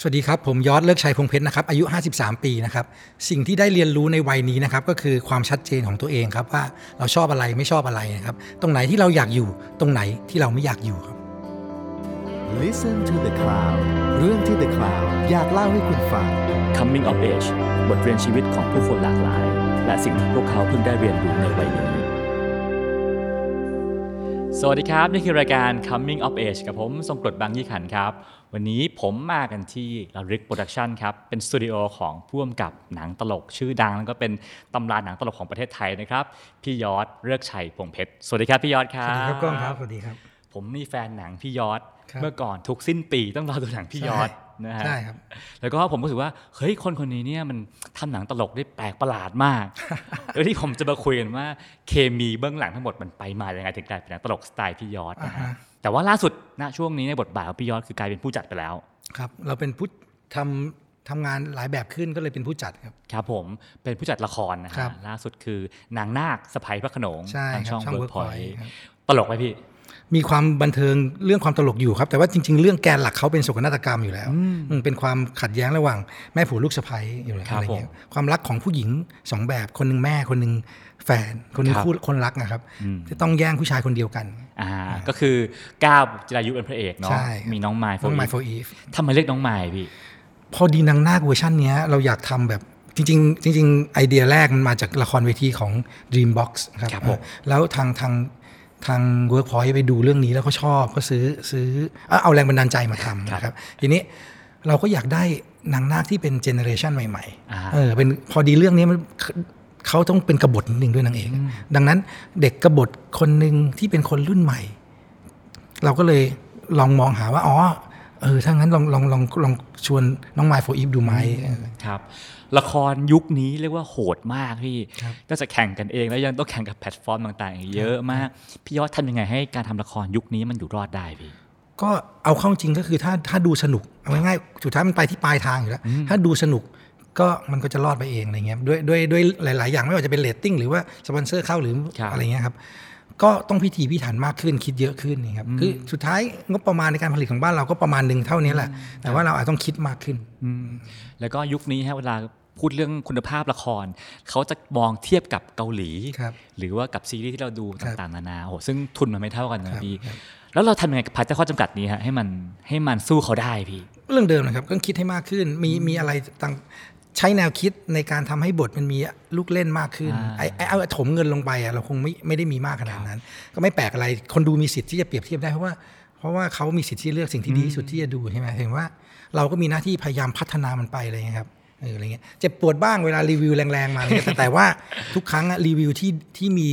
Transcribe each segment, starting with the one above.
สวัสดีครับ ผมยอดเลิกชัยพงเพชรนะครับอายุ 53 ปีนะครับสิ่งที่ได้เรียนรู้ในวัยนี้นะครับก็คือความชัดเจนของตัวเองครับว่าเราชอบอะไรไม่ชอบอะไรนะครับตรงไหนที่เราอยากอยู่ตรงไหนที่เราไม่อยากอยู่ครับ Listen to the Cloud เรื่องที่ The Cloud อยากเล่าให้คุณฟัง Coming of Age บทเรียนชีวิตของผู้คนหลากหลาย และสิ่งที่พวกเขาเพิ่งได้เรียนรู้ในวัยนี้สวัสดีครับ นี่คือรายการ Coming of Age กับผมทรงกรดบางยี่ขันครับ วันนี้ผมมากันที่ลาริกโปรดักชันครับ เป็นสตูดิโอของผู้กำกับหนังตลก ชื่อดังแล้วก็เป็นตำราหนังตลกของประเทศไทยนะครับ พี่ยอร์ช ฤกษ์ชัย พวงเพชร สวัสดีครับพี่ยอร์ชครับ สวัสดีครับกล้องครับ สวัสดีครับ ผมนี่แฟนหนังพี่ยอร์ชครับเมื่อก่อนทุกสิ้นปีต้องรอดูหนังพี่ยอร์ชนะฮะใช่ครับ แล้วก็ผมรู้สึกว่า เฮ้ย คนคนนี้เนี่ยมันทำหนังตลกได้แปลกประหลาดมากแล้วที่ผมจะมาคุยกันว่าเคมีเบื้องหลังทั้งหมดมันไปมาอย่างไงถึงกลายเป็นหนังตลกสไตล์พี่ยอร์ชนะฮะอ่าฮะ แต่ว่าล่าสุดณช่วงนี้ในบทบาทของพี่ยอดคือกลายเป็นผู้จัดไปแล้วครับ เราเป็นผู้ทำทำงานหลายแบบขึ้นก็เลยเป็นผู้จัดครับครับผมเป็นผู้จัดละครนะครัฮะบล่าสุดคือนางนาคสะพ้ยพระโขนงใช่ทางครับช่องช่องเวิร์กพอย Workpoint ครับตลกไหมพี่มีความบันเทิงเรื่องความตลกอยู่ครับ แต่ว่าจริง ๆ เรื่องแกนหลักเขาเป็นโศกนาฏกรรมอยู่แล้วอืมเป็นความขัดแย้งระหว่างแม่ผัวลูกสะใภ้อยู่แล้วครับอะไรเงี้ยผมความรักของผู้หญิงสองแบบคนหนึ่งแม่คนหนึ่งแฟนคนหนึงครับคู่คนรักนะครับอืมที่ต้องแย่งผู้ชายคนเดียวกัน อ่าก็คือเก้าจิรายุเป็นพระเอกเนาะใช่มีน้องมายด์น้องมายด์ 4EVE ทำไมเรียกน้องมายด์พี่ พอดีนางนาคเวอร์ชันเนี้ยเราอยากทำแบบจริงๆจริงๆไอเดียแรกมันมาจากละครเวทีของ Dreambox ครับครับผมแล้วทางทางทาง Workpoint ไปดูเรื่องนี้แล้วก็ชอบก็ซื้อซื้อเอาเอาแรงบันดาลใจมาทำนะครับ ทีนี้เราก็อยากได้นางนาคที่เป็น generation ใหม่อ่าๆเออเป็นพอดีเรื่องนี้มัน เขาต้องเป็นกบฏนิดนึงด้วยนางเอกดังนั้นเด็กกบฏคนหนึ่งที่เป็นคนรุ่นใหม่ เราก็เลยลองมองหาว่าอ๋อเออถ้างั้นลองลองลองลองชวนน้องไมล์โฟอีฟดูไหมเออครับ ละครยุคนี้เรียกว่าโหดมากพี่ครับก็จะแข่งกันเองแล้วยังต้องแข่งกับแพลตฟอร์มต่างๆ เยอะมาก พี่ยอดทำยังไงให้การทำละครยุคนี้มันอยู่รอดได้พี่ก็เอาเข้าจริงก็คือถ้าถ้าดูสนุกเอาง่ายๆสุดท้ายมันไปที่ปลายทางอยู่แล้วถ้าดูสนุก ก็มันก็จะรอดไปเองอะไรเงี้ยด้วยด้วยด้วยหลาย ๆ อย่างไม่ว่าจะเป็นเรตติ้งหรือว่าสปอนเซอร์เข้าหรือครับอะไรเงี้ยครับก็ต้องพิถีพิถันมากขึ้นคิดเยอะขึ้นนี่ครับคือสุดท้ายงบประมาณในการผลิตของบ้านเราก็ประมาณหนึ่งเท่านี้แหละ แต่ว่าเราอาจต้องคิดมากขึ้นแล้วก็ยุคนี้ฮะเวลาพูดเรื่องคุณภาพละคร เขาจะมองเทียบกับเกาหลีครับหรือว่ากับซีรีส์ที่เราดูครับต่างๆนานาโอ้โหซึ่งทุนมันไม่เท่ากันนะครับพี่ครับแล้วเราทำยังไงกับภายใต้ข้อจำกัดนี้ฮะให้มันให้มันสู้เขาได้พี่ เรื่องเดิมนะครับก็คิดให้มากขึ้นมีมีอะไรต่าง ใช้แนวคิดในการทำให้บทมันมีลูกเล่นมากขึ้นอ่าไอ้ไอ้เอาถมเงินลงไปอะเราคงไม่ไม่ได้มีมากขนาดนั้น ก็ไม่แปลกอะไรคนดูมีสิทธิ์ที่จะเปรียบเทียบได้เพราะว่าเพราะว่าเขามีสิทธิ์ที่จะเลือกสิ่งที่ดีที่สุดที่จะดูใช่ไหมเห็นว่าเราก็มีหน้าที่พยายามพัฒนามันไปอะไรเงี้ยครับเอออะไรเงี้ยเจ็บปวดบ้างเวลารีวิวแรงๆมาอะไรเงี้ยแต่แต่ว่าทุกครั้งอะรีวิวที่ที่มี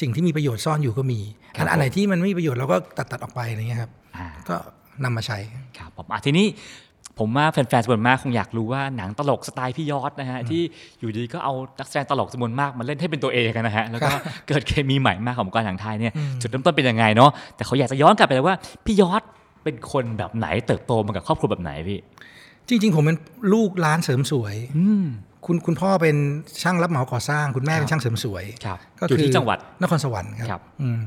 สิ่งที่มีประโยชน์ซ่อนอยู่ก็มีครับอันอันไหนที่มันไม่มีประโยชน์เราก็ตัดตัดออกไปอะไรเงี้ยครับอ่าก็นำมาใช้ครับผมอะทีนี้ ผมว่าแฟนๆจำนวนมากคงอยากรู้ว่าหนังตลกสไตล์พี่ยอดนะฮะที่อยู่ดีก็เอานักแสดงตลกจำนวนมากมาเล่นให้เป็นตัวเองกันนะฮะแล้วก็เกิดเคมีใหม่มากของวงการหนังไทยเนี่ยจุดเริ่มต้นเป็นยังไงเนาะแต่เขาอยากจะย้อนกลับไปเลยว่าพี่ยอดเป็นคนแบบไหนเติบโตมากับครอบครัวแบบไหนพี่จริง ๆ ผมเป็นลูกร้านเสริมสวยอืมคุณคุณพ่อเป็นช่างรับเหมาก่อสร้าง คุณแม่เป็นช่างเสริมสวยครับก็อยู่ที่จังหวัดนครสวรรค์คครัรับบอืม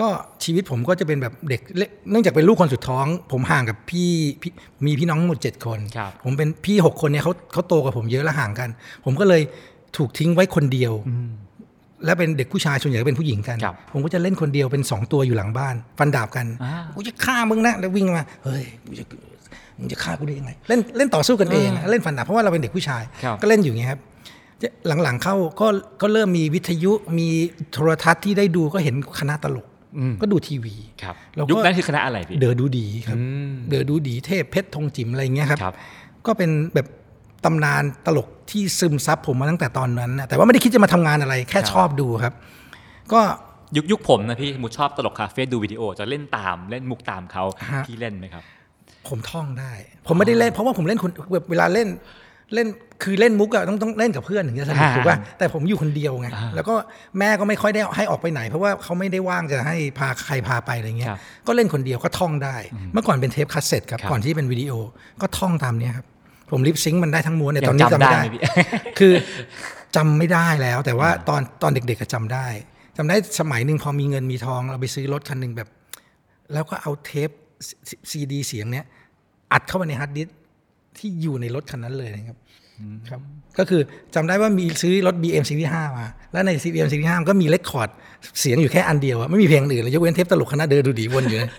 ก็ชีวิตผมก็จะเป็นแบบเด็กเล็กเนื่องจากเป็นลูกคนสุดท้อง ผมห่างกับพี่พี่มีพี่น้องหมดเจ็ดคนครับผมเป็นพี่หกคนเนี่ยเขาเขาโตกว่าผมเยอะและห่างกัน ผมก็เลยถูกทิ้งไว้คนเดียว และเป็นเด็กผู้ชายส่วนใหญ่ก็เป็นผู้หญิงกันครับผมก็จะเล่นคนเดียวเป็นสองตัวอยู่หลังบ้าน ฟันดาบกันอ่ากูจะฆ่ามึงนะแล้ววิ่งมาเฮ้ยกูจะมึงจะฆ่ากูได้ยังไงเล่นเล่นต่อสู้กันเองเล่นฟันดาบเพราะว่าเราเป็นเด็กผู้ชายครับก็เล่นอยู่อย่างเงี้ยครับหลังๆเข้าก็ก็เริ่มมีวิทยุมีโทรทัศน์ที่ได้ดูก็เห็นคณะตลกอืม ก็ดูทีวีครับเราก็ยุคนั้นคือคณะอะไรพี่เดอดูดีครับอืมเดอดูดีเทพเพชรธงจิ๋มอะไรเงี้ยครับครับ ก็เป็นแบบตำนานตลกที่ซึมซับผมมาตั้งแต่ตอนนั้นนะแต่ว่าไม่ได้คิดจะมาทำงานอะไร แค่ครับชอบดูครับ ก็ยุคยุคผมนะพี่สมมุติชอบตลกคาเฟ่ดูวิดีโอจะเล่นตามเล่นมุกตามเขาฮะพี่เล่นไหมครับ ผมท่องได้ ผมไม่ได้เล่นเพราะว่าผมเล่นคนแบบเวลาเล่น เล่นคือเล่นมุกอะต้องต้องเล่นกับเพื่อนถึงจะสนุกอ่าถูกป่ะแต่ผมอยู่คนเดียวไงอ่าแล้วก็แม่ก็ไม่ค่อยได้ให้ออกไปไหน เพราะว่าเขาไม่ได้ว่างจะให้พาใครพาไปอะไรเงี้ยครับก็เล่นคนเดียวก็ท่องได้ เมื่อก่อนเป็นเทปคาสเซ็ตครับครับก่อนที่เป็นวิดีโอก็ท่องตามเนี้ยครับผมลิปซิงค์มันได้ทั้งม้วนเนี่ยยังตอนนี้จำจำได้ไม่ได้ไหมพี่คือจำไม่ได้แล้ว แต่ว่าตอนตอนเด็กๆก็จำได้จำได้สมัยหนึ่งพอมีเงินมีทองเราไปซื้อรถคันหนึ่งแบบ แล้วก็เอาเทปซีดีเสียงเนี้ยอัดเข้าไปในฮาร์ดดิสก์ ที่อยู่ในรถคันนั้นเลยนะครับครับก็คือจำได้ว่ามีซื้อรถ BM Series 5มา แล้วใน BM Series 5มันก็มี record เสียงอยู่แค่อันเดียวอะไม่มีเพลงอื่นเลยยกเว้นเทปตลกคณะเด๋อดู๋ดี๋วนอยู่เลย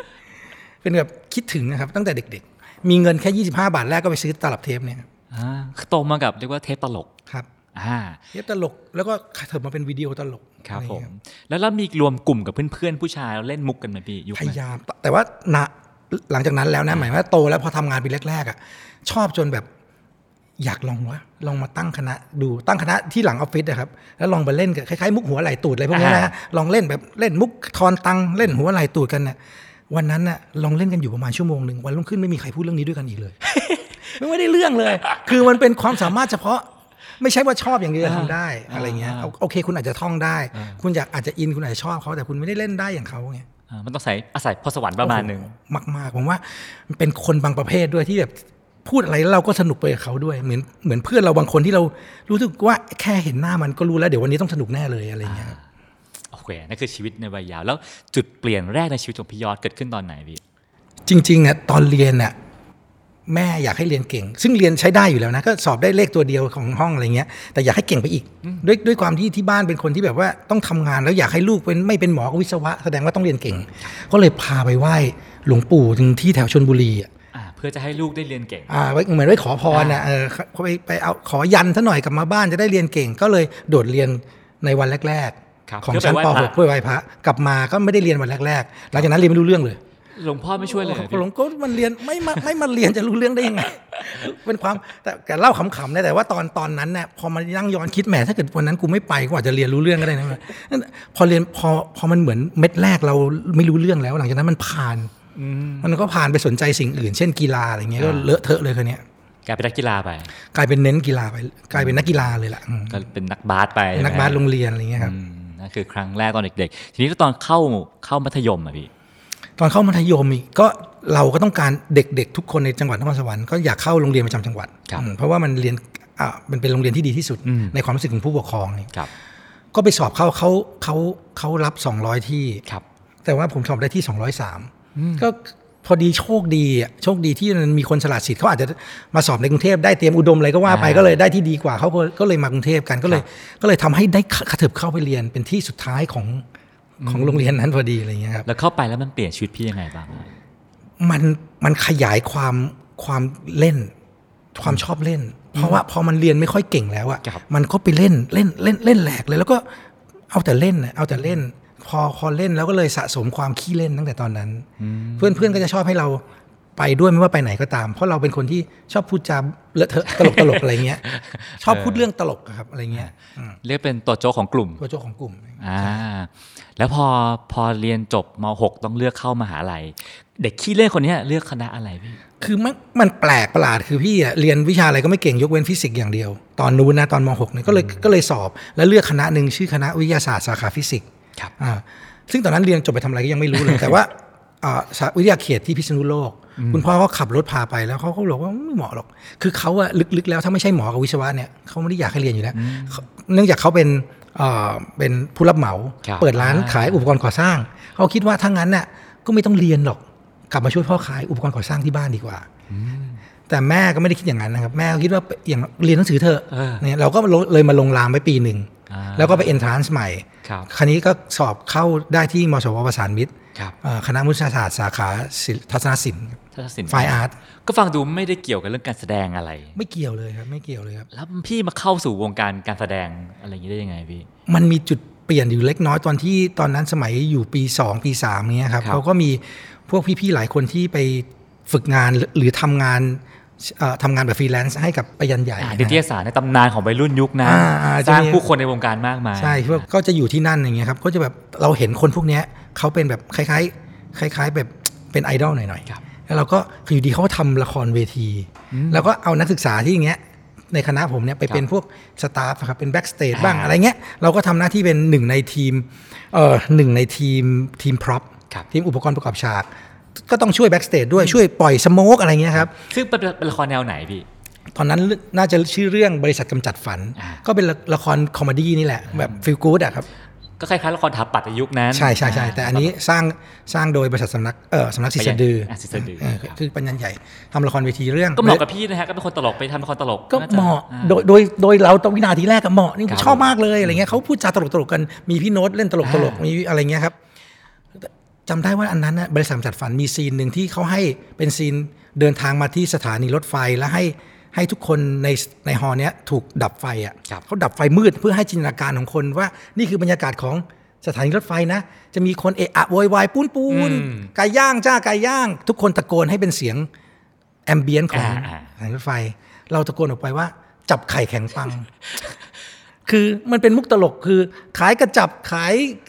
เป็นแบบคิดถึงนะครับตั้งแต่เด็กๆ มีเงินแค่ 25 บาทแรกก็ไปซื้อตลับเทปเนี่ยครับอ่าคือโตมากับเรียกว่าเทปตลกครับอ่าเทปตลกแล้วก็เถิบมาเป็นวิดีโอตลกครับอะไอผย่างมเงี้ยแล้วเรามีรวมกลุ่มกับเพื่อนๆผู้ชายแล้วเล่นมุกกันไหมพี่ยุคพนั้นยายามแต่ว่านะ หลังจากนั้นแล้วนะหมายว่าโตแล้วพอทำงานปีแรกๆอะชอบจนแบบอยากลองวะลองมาตั้งคณะดูตั้งคณะที่หลังออฟฟิศนะครับแล้วลองไปเล่นกับคล้ายๆมุกหัวไหลตูดอะไรพวกนี้นะฮะลองเล่นแบบเล่นมุกทอนตังเล่นหัวไหลตูดกันเนี่ยวันนั้นน่ะลองเล่นกันอยู่ประมาณชั่วโมงหนึ่งวันรุ่งขึ้นไม่มีใครพูดเรื่องนี้ด้วยกันอีกเลย ไม่ได้เรื่องเลย คือมันเป็นความสามารถเฉพาะ ไม่ใช่ว่าชอบอย่างเดียวจะทำได้อะไรเงี้ยเอาโอเค คุณอาจจะท่องได้ คุณอยากอาจจะอินคุณอาจจะชอบเขาแต่คุณไม่ได้เล่นได้อย่างเขาไงอ่า มันต้องใส่อาศัยพรสวรรค์ประมาณหนึ่งมากมากๆผมว่ามันเป็นคนบางประเภทด้วยที่แบบพูดอะไรแล้วเราก็สนุกไปกับเขาด้วยเหมือนเหมือนเพื่อนเราบางคนที่เรารู้สึกว่าแค่เห็นหน้ามันก็รู้แล้วเดี๋ยววันนี้ต้องสนุกแน่เลยอะไรเงี้ยครับโอเคนั่นคือชีวิตในวัยยาวแล้วจุดเปลี่ยนแรกในชีวิตของพี่ยอดเกิดขึ้นตอนไหนพี่จริงๆอะตอนเรียนอะ แม่อยากให้เรียนเก่ง ซึ่งเรียนใช้ได้อยู่แล้วนะก็สอบได้เลขตัวเดียวของห้องอะไรเงี้ยแต่อยากให้เก่งไปอีก ด้วยด้วยความที่ที่บ้านเป็นคนที่แบบว่าต้องทำงานแล้วอยากให้ลูกเป็นไม่เป็นหมอก็วิศวะแสดงว่าต้องเรียนเก่ง ก็เลยพาไปไหว้หลวงปู่ถึงที่แถวชนบุรีอะอ่าเพื่อจะให้ลูกได้เรียนเก่ง อ่าไว้เหมือนไว้ขอพรนะเออเขาไปไปเอาขอยันซะหน่อยกลับมาบ้านจะได้เรียนเก่ง ก็เลยโดดเรียนในวันแรกครับๆของเพื่อชั้นไปปไหว้พระ .6 เพื่อไหว้พระกลับมาก็ไม่ได้เรียนวันแรกๆหลังจากนั้นเรียนไม่รู้เรื่องเลย หลวงพ่อไม่ช่วยเลยเหรอพี่หลวงก็มันเรียนไม่มาไม่มาเรียนจะรู้เรื่องได้ยังไง เป็นความแต่แต่เล่าขำๆนะแต่ว่าตอนตอนนั้นเนี่ยพอมันนั่งย้อนคิดแหมถ้าเกิดวันนั้นกูไม่ไปก็อาจจะเรียนรู้เรื่องก็ได้นะนั่นพอเรียนพอพอมันเหมือนเม็ดแรกเราไม่รู้เรื่องแล้ว หลังจากนั้นมันผ่านอืมมันก็ผ่านไปสนใจสิ่งอื่น เช่นกีฬาอะไรเงี้ยก็อ่าเลอะเทอะเลยคนเนี้ยกลายเป็นนักกีฬาไป กลายเป็นเน้นกีฬาไป กลายเป็นนักกีฬาเลยล่ะอืมก็เป็นนักบาสไปเป็นนักบาสโรงเรียนอะไรเงี้ยครับอืมนั่นคือครั้งแรกตอนเด็กๆ ทีนี้ตอนเข้าเข้ามัธยมอะพี่ ตอนเข้ามัธยมอีกก็เราก็ต้องการเด็กๆทุกคนในจังหวัดนครสวรรค์ก็อยากเข้าโรงเรียนประจำจังหวัดครับอืมเพราะว่ามันเรียนอ่ามันเป็นโรงเรียนที่ดีที่สุดอืมในความรู้สึกของผู้ปกครองนี่ครับก็ไปสอบเข้าเขาเขาเขารับ 200 ที่ครับ แต่ว่าผมสอบได้ที่ 203 ก็พอดีโชคดีอะโชคดีที่มันมีคนฉลาดสิทธิ์เขาอาจจะมาสอบในกรุงเทพได้เตรียมอุดมอะไรก็ว่าไปอ่าก็เลยได้ที่ดีกว่าเขาก็ก็เลยมากรุงเทพกันก็เลย ก็เลยทำให้ได้กระเถิบเข้าไปเรียนเป็นที่สุดท้ายของ ของโรงเรียนนั้นพอดีอะไรเงี้ยครับแล้วเข้าไปแล้วมันเปลี่ยนชีวิตพี่ยังไงบ้างมันมันขยายความความเล่น ความชอบเล่น เพราะว่าพอมันเรียนไม่ค่อยเก่งแล้วอะครับมันก็ไปเล่นเล่นเล่นเล่นแหลกเลย แล้วก็เอาแต่เล่นน่ะเอาแต่เล่น พอพอเล่นแล้วก็เลยสะสมความขี้เล่นตั้งแต่ตอนนั้น เพื่อนเพื่อนก็จะชอบให้เรา ไปด้วยไม่ว่าไปไหนก็ตาม เพราะเราเป็นคนที่ชอบพูดจาเลอะเทอะตลกตลกอะไรเงี้ย ชอบพูดเรื่องตลกอะครับอะไรเงี้ยอืมเรียกเป็นตัวโจ๊กของกลุ่ม ตัวโจ้ของกลุ่มอ่าแล้วพอพอเรียนจบม .6 ต้องเลือกเข้ามหาลัยเด็กขี้เล่นคนเนี้ยเลือกคณะอะไรพี่ คือมันมันแปลกประหลาดคือพี่อะเรียนวิชาอะไรก็ไม่เก่งยกเว้นฟิสิกส์อย่างเดียว ตอนนู้นนะตอนม .6 เนี่ยก็เลยก็เลยสอบ แล้วเลือกคณะหนึ่งชื่อคณะวิทยาศาสตร์สาขาฟิสิกส์ครับอ่าซึ่งตอนนั้นเรียนจบไปทำอะไรก็ยังไม่รู้เลยแต่ว่าอ่าสา วิทยาเขตที่พิษณุโลก คุณพ่อก็ขับรถพาไปแล้วเขาก็บอกว่าไม่เหมาะหรอก คือเขาอะลึกๆแล้วถ้าไม่ใช่หมอกับวิศวะเนี่ยเขาไม่ได้อยากให้เรียนอยู่แล้วเขาเนื่องจากเขาเป็นเอ่อเป็นผู้รับเหมาครับเปิดร้านอ่าขายอุปกรณ์ก่อสร้าง เขาคิดว่าถ้างั้นน่ะก็ไม่ต้องเรียนหรอก กลับมาช่วยพ่อขายอุปกรณ์ก่อสร้างที่บ้านดีกว่าแต่แม่ก็ไม่ได้คิดอย่างนั้นนะครับ แม่ก็คิดว่าอย่างเรียนหนังสือเถอะเออเนี่ยเราก็เลยมาลงรามไปปีหนึ่งอ่า แล้วก็ไปเอนทรานซ์ใหม่ ครับคราวนี้ก็สอบเข้าได้ที่มสวประสานมิตรครับเอ่อคณะมนุษยศาสตร์สาขาศิลป์ทัศนศิลป์ทัศนศิลป์ Fine Art ก็ฟังดูไม่ได้เกี่ยวกับเรื่องการแสดงอะไร ไม่เกี่ยวเลยครับ ไม่เกี่ยวเลยครับ แล้วพี่มาเข้าสู่วงการการแสดงอะไรอย่างนี้ได้ยังไงพี่ มันมีจุดเปลี่ยนอยู่เล็กน้อยตอนที่ตอนนั้นสมัยอยู่ปี 2 ปี 3เนี้ยครับครับเขาก็มีพวกพี่ๆหลายคนที่ไปฝึกงานหรือหรือทำงานเอ่อ ทำงานแบบฟรีแลนซ์ให้กับไปยาลใหญ่อ่านะนิตยสารในตำนานของวัยรุ่นยุคนั้นอ่าอ่าสร้างจะมีผู้คนในวงการมากมายใช่พวกก็จะอยู่ที่นั่นอย่างเงี้ยครับก็จะแบบเราเห็นคนพวกเนี้ยเขาเป็นแบบคล้ายๆ คล้าย ๆ แบบเป็นไอดอลหน่อยครับๆแล้วเราก็คืออยู่ดีเขาก็ทำละครเวที แล้วก็เอานักศึกษาที่อย่างเงี้ยในคณะผมเนี่ยไปเป็นพวก staff ครับเป็น backstage บ้างอ่าอะไรเงี้ยเราก็ทำหน้าที่เป็นหนึ่งในทีมเอ่อหนึ่งในทีมทีม prop ครับทีมอุปกรณ์ประกอบฉาก ก็ต้องช่วย backstage ด้วยช่วยปล่อย smoke อะไรเงี้ยครับซึ่งเป็นเป็นละครแนวไหนพี่ตอนนั้นน่าจะชื่อเรื่องบริษัทกำจัดฝันอ่าก็เป็นละละคร comedy นี่แหละแบบ feel good อะครับก็คล้ายๆละครถาปัดในยุคนั้น ใช่ใช่ใช่แต่อันนี้สร้างสร้างโดยบริษัทสำนักเออสำนักศิษย์สะดืออะศิษย์สะดือเออคือไปยาลใหญ่ทำละครเวทีเรื่อง ก็เหมาะกับพี่นะฮะก็เป็นคนตลกไปทำละครตลกก็น่จเหมาะอ่โดยโดยโดยเราตอนวินาทีแรกก็เหมาะนี่ครับชอบมากเลยอะไรเงี้ยเขาพูดจาตลกตลกๆกันมีพี่โน้ตเล่นตลกตลกอ่ามีมีอะไรเงี้ยครับ จำได้ว่าอันนั้นนะบริษัทจัดฝันมีซีนหนึ่งที่เขาให้เป็นซีนเดินทางมาที่สถานีรถไฟแล้วให้ให้ทุกคนในในฮอเนี้ยถูกดับไฟอะครับเขาดับไฟมืดเพื่อให้จินตนาการของคนว่านี่คือบรรยากาศของสถานีรถไฟนะ จะมีคนเอะอะโวยวายปูนปูนอืมไก่ย่างจ้าไก่ย่าง ทุกคนตะโกนให้เป็นเสียงแอมเบียนของอ่าสถานีรถไฟ เราตะโกนออกไปว่า จับไข่แข็งปัง คือมันเป็นมุกตลกคือ ขายกระจับขายอ่า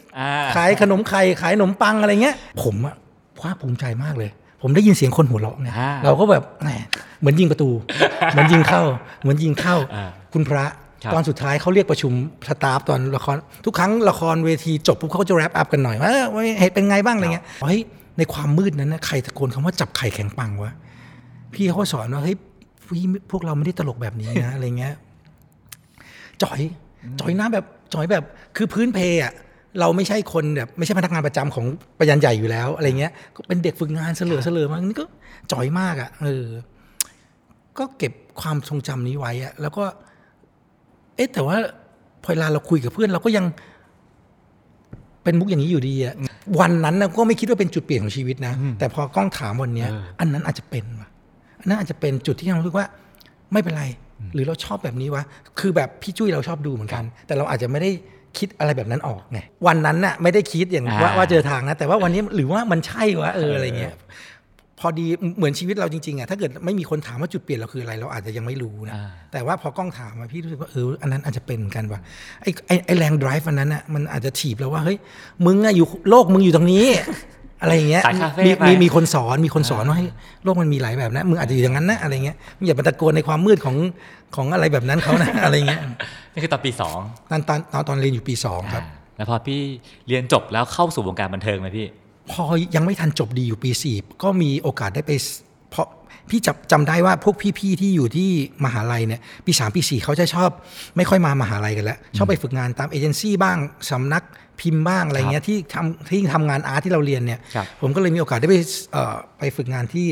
ขายขนมไข่ขายขนมปังอะไรเงี้ย ผมอะภาคภูมิใจมากเลย ผมได้ยินเสียงคนหัวเราะเนี่ยอ่าเราก็แบบแหมเหมือนยิงประตู เหมือนยิงเข้า เหมือนยิงเข้าอ่าคุณพระครับตอนสุดท้ายเขาเรียกประชุมสตาฟตอนละครทุกครั้งละครเวทีจบปุ๊บเขาก็จะแรปอัพกันหน่อยว่าเออว่าเหตุเป็นไงบ้างอะไรเงี้ยเฮ้ยในความมืดนั้นนะใครตะโกนคำว่าจับไข่แข็งปังวะพี่เขาก็สอนว่าเฮ้ยพี่พวกเราไม่ได้ตลกแบบนี้นะอะไรเงี้ยจ่อยจ่อยหน้าแบบจ่อยแบบคือพื้นเพอะ เราไม่ใช่คนแบบไม่ใช่พนักงานประจำของประยันใหญ่อยู่แล้วอะไรเงี้ยก็เป็นเด็กฝึกงานเสลอเสลอมานี่ก็จ่อยมากอะเออก็เก็บความทรงจำนี้ไว้อะแล้วก็ เอ๊ะแต่ว่าพอเวลาเราคุยกับเพื่อนเราก็ยังเป็นมุกอย่างนี้อยู่ดีอะวันนั้นนะก็ไม่คิดว่าเป็นจุดเปลี่ยนของชีวิตนะ แต่พอกล้องถามวันเนี้ยเอออันนั้นอาจจะเป็นว่ะอันนั้นอาจจะเป็นจุดที่เรารู้สึกว่า ไม่เป็นไร หรือเราชอบแบบนี้วะคือแบบพี่จุ้ยเราชอบดูเหมือนกัน แต่เราอาจจะไม่ได้ คิดอะไรแบบนั้นออกไงวันนั้นน่ะไม่ได้คิดอย่างว่าอ่าว่าเจอทางนะ แต่ว่าวันนี้หรือว่ามันใช่วะเอออะไรเงี้ยพอดีเหมือนชีวิตเราจริงๆอะถ้าเกิดไม่มีคนถามว่าจุดเปลี่ยนเราคืออะไรเราอาจจะยังไม่รู้นะอ่าแต่ว่าพอกล้องถามมาพี่รู้สึกว่าเอออันนั้นอาจจะเป็นเหมือนกันว่ะไอ้ไอ้ไอ้แรง drive อันนั้นอะมันอาจจะถีบเราว่าเฮ้ยมึงอะอยู่โลกมึงอยู่ตรงนี้ อะไรอย่างเงี้ยสายคาเฟ่มีไปมีมีคนสอนมีคนสอนว่าให้โลกมันมีหลายแบบนะมึงอาจจะอยู่อย่างนั้นนะอะไรเงี้ยมึงอย่าไปตะโกนในความมืดของของอะไรแบบนั้นเขานะอะไรเงี้ยนี่คือตอนปีสองตอนตอนตอนตอนเรียนอยู่ปีสองครับแล้วพอพี่เรียนจบแล้วเข้าสู่วงการบันเทิงไหมพี่ พอยังไม่ทันจบดีอยู่ปีสี่ก็มีโอกาสได้ไปส เพราะพี่จำจำได้ว่าพวกพี่ๆที่อยู่ที่มหาลัยเนี่ยปีสามปีสี่เขาจะชอบ ไม่ค่อยมามหาลัยกันแล้ว ชอบไปฝึกงานตามเอเจนซี่บ้างสำนักพิมพ์บ้างอะไรเงี้ยที่ทำที่ทำงานอาร์ตที่เราเรียนเนี่ยครับผมก็เลยมีโอกาสได้ไปเอ่อไปฝึกงานที่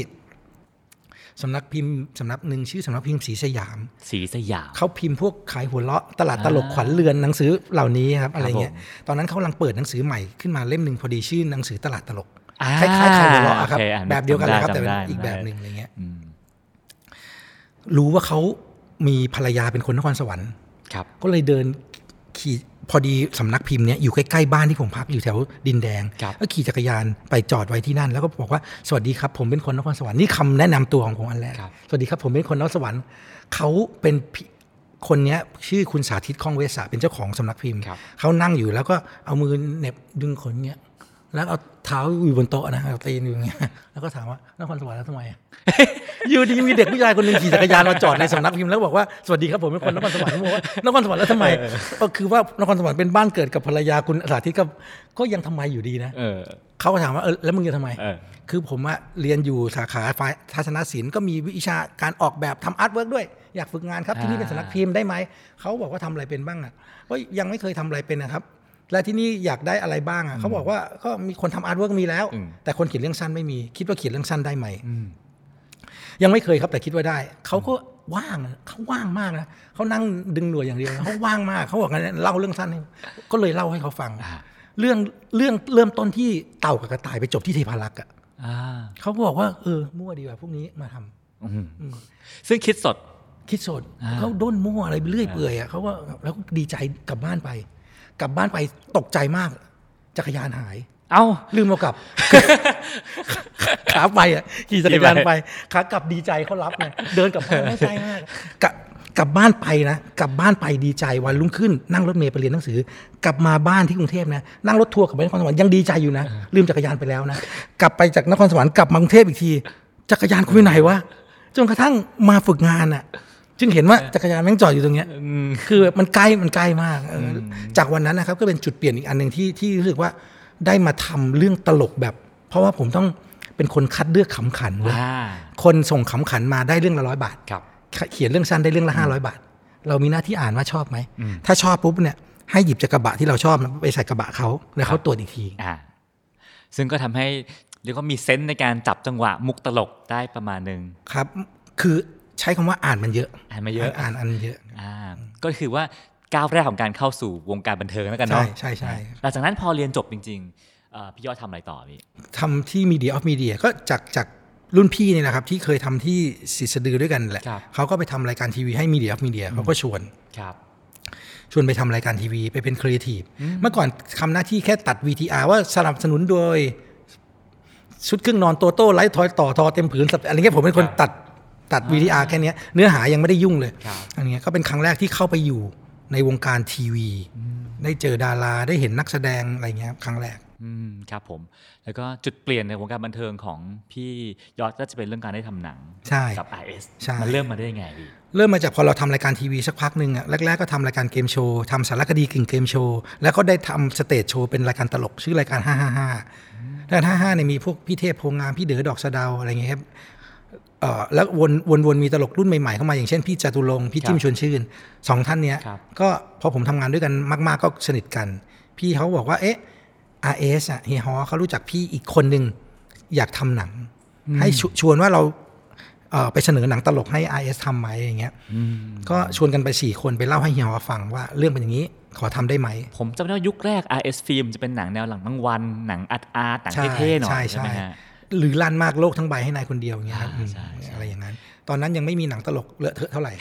สำนักพิมพ์สำนักหนึ่งชื่อสำนักพิมพ์สีสยาม สีสยามเขาพิมพ์พวกขายหัวเราะตลาดตลกขวัญเรือนหนังสือเหล่านี้ครับอะไรเงี้ยผมตอนนั้นเขากำลังเปิดหนังสือใหม่ขึ้นมาเล่มหนึ่งพอดีชื่อหนังสือตลาดตลกอ่า คล้ายๆขายหัวเราะอะครับโอเคอะแบบเดียวกันเลยครับจำได้แต่เป็นจำได้อีกแบบหนึ่งอะไรเงี้ยอืมรู้ว่าเขามีภรรยาเป็นคนนครสวรรค์ครับ ก็เลยเดินขี่พอดีสำนักพิมพ์เนี้ยอยู่ใกล้ๆบ้านที่ผมพักอยู่แถวดินแดงครับก็ขี่จักรยานไปจอดไว้ที่นั่น แล้วก็บอกว่าสวัสดีครับ ผมเป็นคนนครสวรรค์นี่คำแนะนำตัวของผมอันแรกครับสวัสดีครับผมเป็นคนนครสวรรค์เขาเป็นพี่คนเนี้ยชื่อคุณสาธิตข้องเวสาเป็นเจ้าของสำนักพิมพ์ครับเขานั่งอยู่แล้วก็เอามือเหน็บดึงขนเนี้ย แล้วเอาเท้าอยู่บนโต๊ะนะเอาตีนอยู่อย่างเงี้ยแล้วก็ถามว่านครสวรรค์แล้วทำไมอะอยู่ดีมีเด็กผู้ชายคนหนึ่งขี่จักรยานมาจอดในสำนักพิมพ์แล้วบอกว่าสวัสดีครับผมเป็นคนนครสวรรค์ผมบอกว่านครสวรรค์แล้วทำไม ก็คือว่านครสวรรค์เป็นบ้านเกิดกับภรรยาคุณสาธิตก็ก็ยังทำไมอยู่ดีนะเออเขาก็ถามว่าเออแล้วมึงจะทำไมเออคือผมอะเรียนอยู่สาขาฝ่ายทัศนศิลป์ก็มีวิชาการออกแบบทำ artwork ด้วย อยากฝึกงานครับที่นี่เป็นสำนักพิมพ์ได้ไหมเขาบอกว่าทำอะไรเป็นบ้างอะก็ยังไม่เคยทำอะไรเป็นนะครับ และที่นี่อยากได้อะไรบ้างอะเขาบอกว่าก็มีคนทำ artwork มีแล้วอืมแต่คนเขียนเรื่องสั้นไม่มี คิดว่าเขียนเรื่องสั้นได้ไหมอืมยังไม่เคยครับแต่คิดว่าได้เขาก็ว่างอะเขาว่างมากนะเขานั่งดึงหน่วยอย่างเดียวนะเขาว่างมากเขาบอกงั้นเล่าเรื่องสั้นให้ก็เลยเล่าให้เขาฟังอ่าเรื่องเรื่องเริ่มต้นที่เต่ากับกระต่ายไปจบที่เทพารักษ์อะอ่าเขาก็บอกว่าเออมั่วดีกว่าพวกนี้มาทำอืมซึ่งคิดสดคิดสดอ่าเขาด้นมั่วอะไรไปเรื่อยเปื่อยอะเขาว่าแล้วก็ดีใจกลับบ้านไป กลับบ้านไปตกใจมาก จักรยานหาย เอ้าลืมเอากลับ ขาไปอะขี่จักรยานไปขากลับดีใจเขารับไงเดินกลับบ้านไม่ใจมากกลับกลับบ้านไปนะกลับบ้านไปดีใจวันรุ่งขึ้น นั่งรถเมล์ไปเรียนหนังสือ กลับมาบ้านที่กรุงเทพนะนั่งรถทัวร์กลับไปนครสวรรค์ยังดีใจอยู่นะลืมจักรยานไปแล้วนะกลับไปจากนครสวรรค์กลับมากรุงเทพอีกที จักรยานคุณไปไหนวะจนกระทั่งมาฝึกงานอะ จึงเห็นว่าจักรยานแม่งจอดอยู่ตรงเนี้ยอืมคือมันใกล้มันใกล้มากเอออจากวันนั้นนะครับก็เป็นจุดเปลี่ยนอีกอันหนึ่งที่ที่รู้สึกว่าได้มาทำเรื่องตลกแบบ เพราะว่าผมต้องเป็นคนคัดเลือกขำขันเว้ยอ่าคนส่งขำขันมาได้เรื่องละร้อยบาทครับ เขียนเรื่องสั้นได้เรื่องละห้าร้อยบาท เรามีหน้าที่อ่านว่าชอบไหมอืมถ้าชอบปุ๊บเนี่ยให้หยิบจากกระบะที่เราชอบไปใส่กระบะเขาแล้วเขาตรวจอีกทีอ่าซึ่งก็ทำให้เรียกว่ามีเซนส์ในการจับจังหวะมุกตลกได้ประมาณหนึ่งครับ คือ ใช้คำว่าอ่านมันเยอะ อ่านมาเยอะอ่านอันเยอะอ่าก็คือว่าก้าวแรกของการเข้าสู่วงการบันเทิงแล้วกันใช่เนาะใช่ใช่หลังจากนั้นพอเรียนจบจริงๆเอ่อพี่ยอดทำอะไรต่อพี่ทำที่ Media of Media ก็จากจากรุ่นพี่นี่นะครับที่เคยทำที่ศิษย์สะดือด้วยกันแหละครับเขาก็ไปทำรายการทีวีให้ Media of Media เขาก็ชวนครับ ชวนไปทำรายการทีวีไปเป็นครีเอทีฟเมื่อก่อนทำหน้าที่แค่ตัด VTR ว่าสนับสนุนโดย ชุดเครื่องนอนโตโต้ไร้รอยต่อทอเต็มผืนสับอะไรเงี้ยผมเป็นคนครับตัด ตัด VTR แค่เนี้ยเนื้อหายังไม่ได้ยุ่งเลยครับอันเนี้ยก็เป็นครั้งแรกที่เข้าไปอยู่ในวงการทีวี ได้เจอดาราได้เห็นนักแสดงอะไรเงี้ยครับครั้งแรกอืมครับผม แล้วก็จุดเปลี่ยนในวงการบันเทิงของพี่ยอดก็จะเป็นเรื่องการได้ทำหนังใช่กับ RS ใช่มันเริ่มมาได้ยังไงพี่เริ่มมาจากพอเราทำรายการทีวีสักพักหนึ่งอะแรกๆก็ทำรายการเกมโชว์ทำสารคดีกึ่งเกมโชว์แล้วก็ได้ทำ stage show เป็นรายการตลกชื่อรายการ 555รายการ55เนี่ยมีพวกพี่เทพโพธิ์งามพี่เด๋อดอกสะเดาอะไรเงี้ยครับเอ่อ แล้ววนวนวนมีตลกรุ่นใหม่ๆเข้ามาอย่างเช่นพี่จตุรงค์พี่จิ้มชวนชื่นสองท่านเนี้ยครับก็พอผมทำงานด้วยกันมาก ๆ ก็สนิทกัน พี่เขาบอกว่าเอ๊ะ RS อะเฮียฮอเขารู้จักพี่อีกคนหนึ่งอยากทำหนัง ให้ชชวนว่าเราเอ่อไปเสนอหนังตลกให้ RS ทำไหมอย่างเงี้ยก็ชวนกันไปสี่คนไปเล่าให้เฮียฮอฟังว่าเรื่องเป็นอย่างนี้ขอทำได้ไหม ผมจำได้ว่ายุคแรก RS ฟิล์มจะเป็นหนังแนวหลังรางวัลหนังอาร์ตอาร์ตหนังเท่ๆหน่อยใช่ใช่ไหมฮะ หรือลั่นมากโลกทั้งใบให้นายคนเดียวอย่างเงี้ยครับอ่าใช่อืมใช่อะไรอย่างนั้น ตอนนั้นยังไม่มีหนังตลกเลอะเทอะเท่าไหร่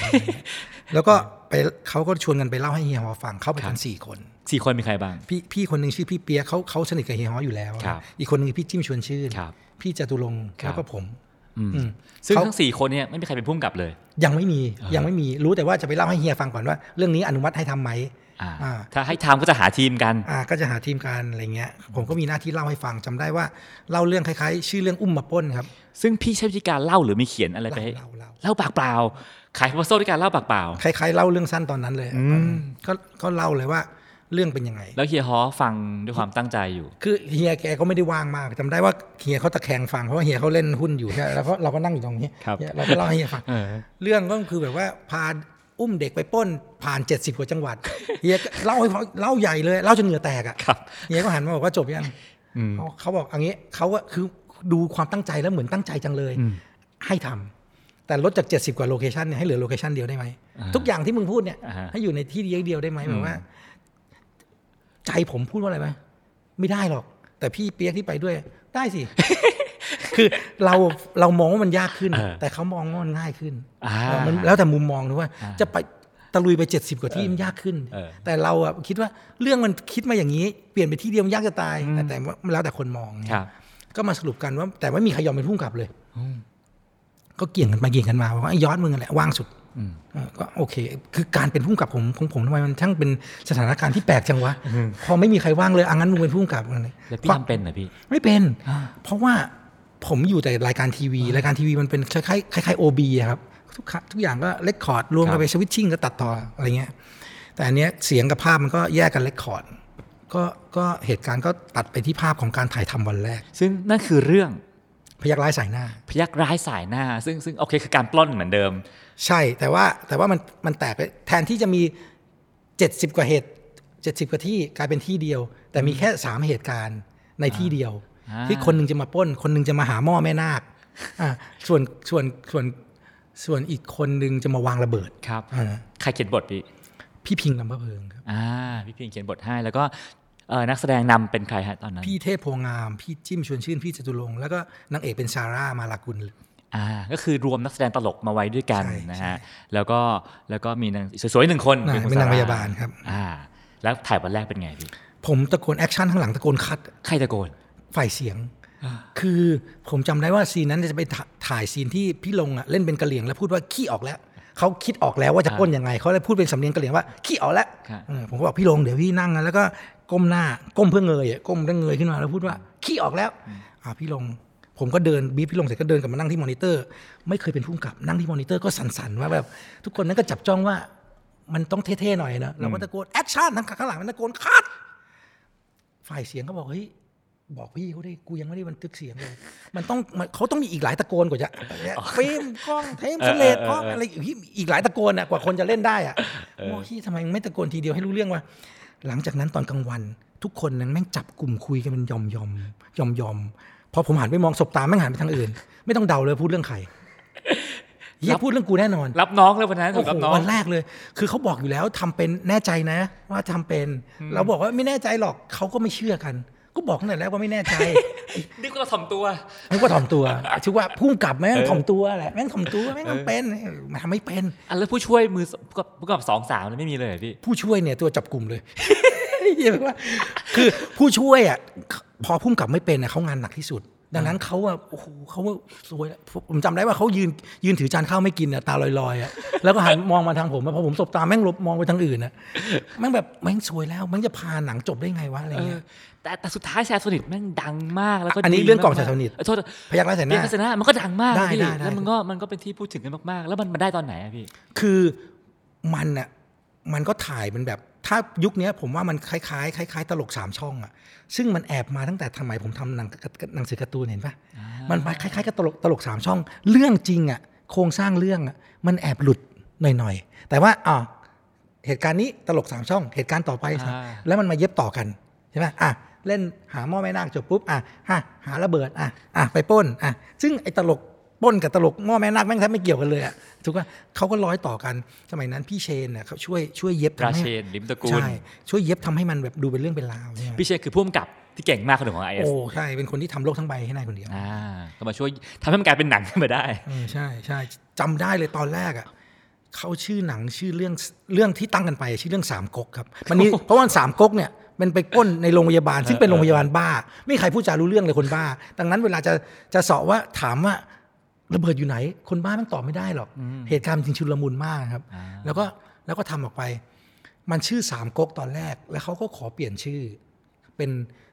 แล้วก็ไปเขาก็ชวนกันไปเล่าให้เฮียฮอฟังเข้าไปกันสี่คนสี่คนมีใครบ้าง พี่พี่คนหนึ่งชื่อพี่เปียกเขาเขาสนิทกับเฮียฮออยู่แล้วครับอีกคนหนึงพี่จิ้มชวนชื่นครับพี่จตุรงค์ครับแล้วก็ผมอืมอืมซึ่งเขาทั้งสี่คนเนี่ยไม่มีใครเป็นผู้กำกับเลย ยังไม่มียังไม่มีรู้แต่ว่าจะไปเล่าให้เฮียฟังก่อนว่า เรื่องนี้อนุมัติให้ทำไหมอ่าอ่า ถ้าให้ทำก็จะหาทีมกันอ่าก็จะหาทีมการอะไรเงี้ย ผมก็มีหน้าที่เล่าให้ฟังจำได้ว่าเล่าเรื่องคล้ายๆ ชื่อเรื่องอุ้มมาปล้นครับ ซึ่งพี่ใช้วิธีการเล่าหรือมีเขียนอะไรไปให้เล่าเล่าเล่าปากเปล่า ขายโพสโซ่ด้วยการเล่าปากเปล่า คล้ายๆเล่าเรื่องสั้นตอนนั้นเลยก็ก็เล่าเลยว่าเรื่องเป็นยังไง แล้วเฮียฮอฟังด้วยความตั้งใจอยู่ คือเฮียแกก็ไม่ได้ว่างมากจำได้ว่าเฮียเขาตะแคงฟังเพราะว่าเฮียเขาเล่นหุ้นอยู่ใช่ไหมแล้วก็เราก็นั่งอยู่ตรงนี้ครับเฮียเราก็เล่าให้เฮียฟังเออเรื่องก็คือแบบว่าพา อุ้มเด็กไปปล้นผ่าน 70กว่าจังหวัดเฮียก็เล่าให้ฟังเล่าใหญ่เลยเล่าจนเหงื่อแตกอะครับเฮียก็หันมาบอกว่าจบยังอืมเขาเขาบอกอันนี้เขาก็คือดูความตั้งใจแล้วเหมือนตั้งใจจังเลยอืมให้ทำแต่ลดจาก 70 กว่า location เนี่ยให้เหลือ location เดียวได้ไหมอ่าทุกอย่างที่มึงพูดเนี่ยอ่าฮะให้อยู่ในที่เดียวเดียวได้ไหมแบบว่า ใจผมพูดว่าอะไรไหมไม่ได้หรอก แต่พี่เปียกที่ไปด้วย ได้สิ คือเราเรามองว่ามันยากขึ้นเออแต่เขามองว่ามันง่ายขึ้นอ่าเออมันแล้วแต่มุมมองนะว่าอ่า จะไปตะลุยไป 70 กว่าที่มันยากขึ้นเออแต่เราอะคิดว่าเรื่องมันคิดมาอย่างนี้ เปลี่ยนไปที่เดียวมันยากจะตาย แต่แต่ว่าแล้วแต่คนมองเนี่ยครับก็มาสรุปกันว่า แต่ไม่มีใครยอมเป็นผู้กำกับเลยก็เกี่ยงกันไปเกี่ยงกันมาว่าไอ้ยอดมึงนั่นแหละว่างสุดอืมเออก็โอเค คือการเป็นผู้กำกับผมของผมทำไมมันช่างเป็นสถานการณ์ที่แปลกจังวะพอไม่มีใครว่างเลยอังั้นมึงเป็นผู้กำกับอะไรแล้วพี่ทำเป็นเหรอพี่ ไม่เป็น เพราะว่า ผมอยู่แต่รายการทีวี รายการทีวีมันเป็นคล้ายๆคล้ายๆโอบีครับทุกครั้งทุกอย่างก็เลคคอร์ดรวมครักันบไปสวิตชิ่งก็ตัดต่ออะไรเงี้ยแต่อันเนี้ยเสียงกับภาพมันก็แยกกันเลคคอร์ดก็ก็เหตุการณ์ก็ตัดไปที่ภาพของการถ่ายทำวันแรก ซึ่งนั่นคือเรื่องพยักร้ายสายหน้า พยักร้ายสายหน้า ซึ่งซึ่งโอเคคือการปล้นเหมือนเดิม ใช่แต่ว่าแต่ว่ามันมันแตกไปแทนที่จะมีเจ็ดสิบกว่าเหตุเจ็ดสิบกว่าที่กลายเป็นที่เดียว แต่มีแค่สามเหตุการณ์ในที่เดียวอ่า ที่คนหนึ่งจะมาปล้น คนหนึ่งจะมาหาหม้อแม่นาคอ่าส่วนส่วนส่วนส่วนอีกคนหนึ่งจะมาวางระเบิดครับอ่าใครเขียนบทพี่พี่พิงลำพะเพิงครับอ่าพี่เพียงเขียนบทให้แล้วก็เอ่อนักแสดงนำเป็นใครฮะตอนนั้น พี่เทพโพงาม พี่จิ้มชวนชื่น พี่จตุรงค์แล้วก็นางเอกเป็นซาร่ามาลากุลอ่าก็คือรวมนักแสดงตลกมาไว้ด้วยกันใช่นะใช่ฮะแล้วก็แล้วก็มีนางสวยๆหนึ่งคนน่ะคุณเป็นนางซร่พยาบาลครับอ่าแล้วถ่ายวันแรกเป็นไงพี่ผมตะโกน action ข้างหลังตะโกน cut ใครตะโกน ฝ่ายเสียง คือผมจำได้ว่า scene นั้นจะไปถ่าถ่าย scene ที่พี่ลงอะเล่นเป็นกะเหลี่ยงแล้วพูดว่าขี้ออกแล้วเขาคิดออกแล้วว่าจะปล้นยังไงเขาเลยพูดเป็นสำเนียงกะเหลี่ยงว่าขี้ออกแล้วครับเออผมก็บอกพี่ลงเดี๋ยวพี่นั่งนะแล้วก็ก้มหน้าก้มเพื่อเงยอะก้มแล้วเงยขึ้นมาแล้วพูดว่าขี้ออกแล้วอ่าพี่ลงผมก็เดินบีบพี่ลงเสร็จก็เดินกลับมานั่งที่มอนิเตอร์ ไม่เคยเป็นผู้กำกับนั่งที่มอนิเตอร์ก็สั่นๆว่าแบบทุกคนนั้นก็จับจ้องว่ามันต้องเท่ๆหน่อยนะเราก็ตะโกน action ทางข้างหลังมันตะโกน cut ฝ่ายเสียงก็บอกเฮ้ย บอกพี่เขาได้กูยังไม่ได้บันทึกเสียงเลย มันต้องมันเขาต้องมีอีกหลายตะโกนกว่าจะฟิล์มกล้องเทป slate กล้องอะไรอีกอีกหลายตะโกนอะกว่าคนจะเล่นได้อะโอ้พี่ทำไมไม่ตะโกนทีเดียวให้รู้เรื่องวะหลังจากนั้นตอนกลางวัน ทุกคนนั้นแม่งจับกลุ่มคุยกันเป็นยอมยอมยอมยอมพอผมหันไปมองสบตาแม่งหันไปทางอื่น ไม่ต้องเดาเลยพูดเรื่องใครเฮียพูดเรื่องกูแน่นอน รับน้องเลยวันนั้นโอ้รับโหน้องวันแรกเลย คือเขาบอกอยู่แล้วทำเป็นแน่ใจนะ ว่าทำเป็น เราบอกว่าไม่แน่ใจหรอกเขาก็ไม่เชื่อกัน ก็บอกตั้งแต่แรกว่าไม่แน่ใจนี่ก็เราถ่อมตัวนึกว่าถ่อมตัวชื่อว่าพุ่งกลับแม่งถ่อมตัวแหละแม่งถ่อมตัวแม่งทำเป็นมาทำไม่เป็นอันแล้วผู้ช่วยมือผู้กับผู้กับสองสามเนี่ยไม่มีเลยเหรอพี่ผู้ช่วยเนี่ยตัวจับกลุ่มเลยเหี้ยแบบว่าคือผู้ช่วยอะพอพุ่งกลับไม่เป็นเนี่ยเขางานหนักที่สุด ดังนั้นเขาอะโอ้โหเขาว่าสวยอะผมจำได้ว่าเขายืนยืนถือจานข้าวไม่กินอะตาลอยๆอะแล้วก็หันมองมาทางผมอะพอผมสบตาแม่งลบมองไปทางอื่นอะแม่งแบบแม่งสวยแล้วแม่งจะพาหนังจบได้ไงวะอะไรเอเงี้อยแต่แต่สุดท้ายแซมโซนิตแม่งดังมากแล้วก็อันนี้ดีเรื่องกล่องมากๆแซมโซนิตเออโทษพยักร้ายแสนหเรื่องน้าโฆษณามันก็ดังมากได้พี่ได้ได้แล้วมันก็มันก็เป็นที่พูดถึงกันมากๆ แล้วมันมาได้ตอนไหนอะพี่ คือมันอะมันก็ถ่ายเป็นแบบ ถ้ายุคเนี้ยผมว่ามันคล้ายๆคล้ายๆ ตลกสามช่องอะซึ่งมันแอบมาตั้งแต่สมัยผมทำหนังหนังสือการ์ตูนเห็นปะมันคล้ายๆกับตลกตลกสามช่อง เรื่องจริงอะโครงสร้างเรื่องอะมันแอบหลุดหน่อยๆ แต่ว่าอ่าเหตุการณ์นี้ตลกสามช่อง เหตุการณ์ต่อไปอ่าแล้วมันมาเย็บต่อกันใช่ไหมอะเล่นหาหม้อแม่นาคจบปุ๊บอะฮะหาระเบิดอะอะไปปล้นอะซึ่งไอ้ตลก ปล้นกับตลกหม้อแม่นาคแม่งแทบไม่เกี่ยวกันเลยอะถูกป่ะเขาก็ร้อยต่อกันสมัยนั้นพี่เชนเนี่ยเขาช่วยช่วยเย็บราทำให้เชนลิมตระกูลใช่ช่วยเย็บทำให้มันแบบดูเป็นเรื่องเป็นราวใช่ไหมพี่เชนคือผู้กำกับที่เก่งมากคนหนึ่งของไอเอสโอ้ใช่เป็นคนที่ทำโลกทั้งใบให้นายคนเดียวอ่าก็มาช่วยทำให้มันกลายเป็นหนังขึ้นมาได้เออใช่ใช่จำได้เลยตอนแรกอะเขาชื่อหนังชื่อเรื่องเรื่องที่ตั้งกันไปชื่อเรื่องสามก๊กครับมันนี่เพราะว่าสามก๊กเนี่ยมันไปก้นในโรงพยาบาลซึ่งเป็นโรงพยาบาลบ้า ไม่มีใครพูดจารู้เรื่องเลยคนบ้า ดังนั้นเวลาจะจะเสาะว่าถามว่า ระเบิดอยู่ไหน คนบ้ามันตอบไม่ได้หรอกเหตุการณ์จริงชุลมุนมากครับอ่าแล้วก็แล้วก็ทำออกไป มันชื่อสามก๊กตอนแรก แล้วเขาก็ขอเปลี่ยนชื่อ เป็น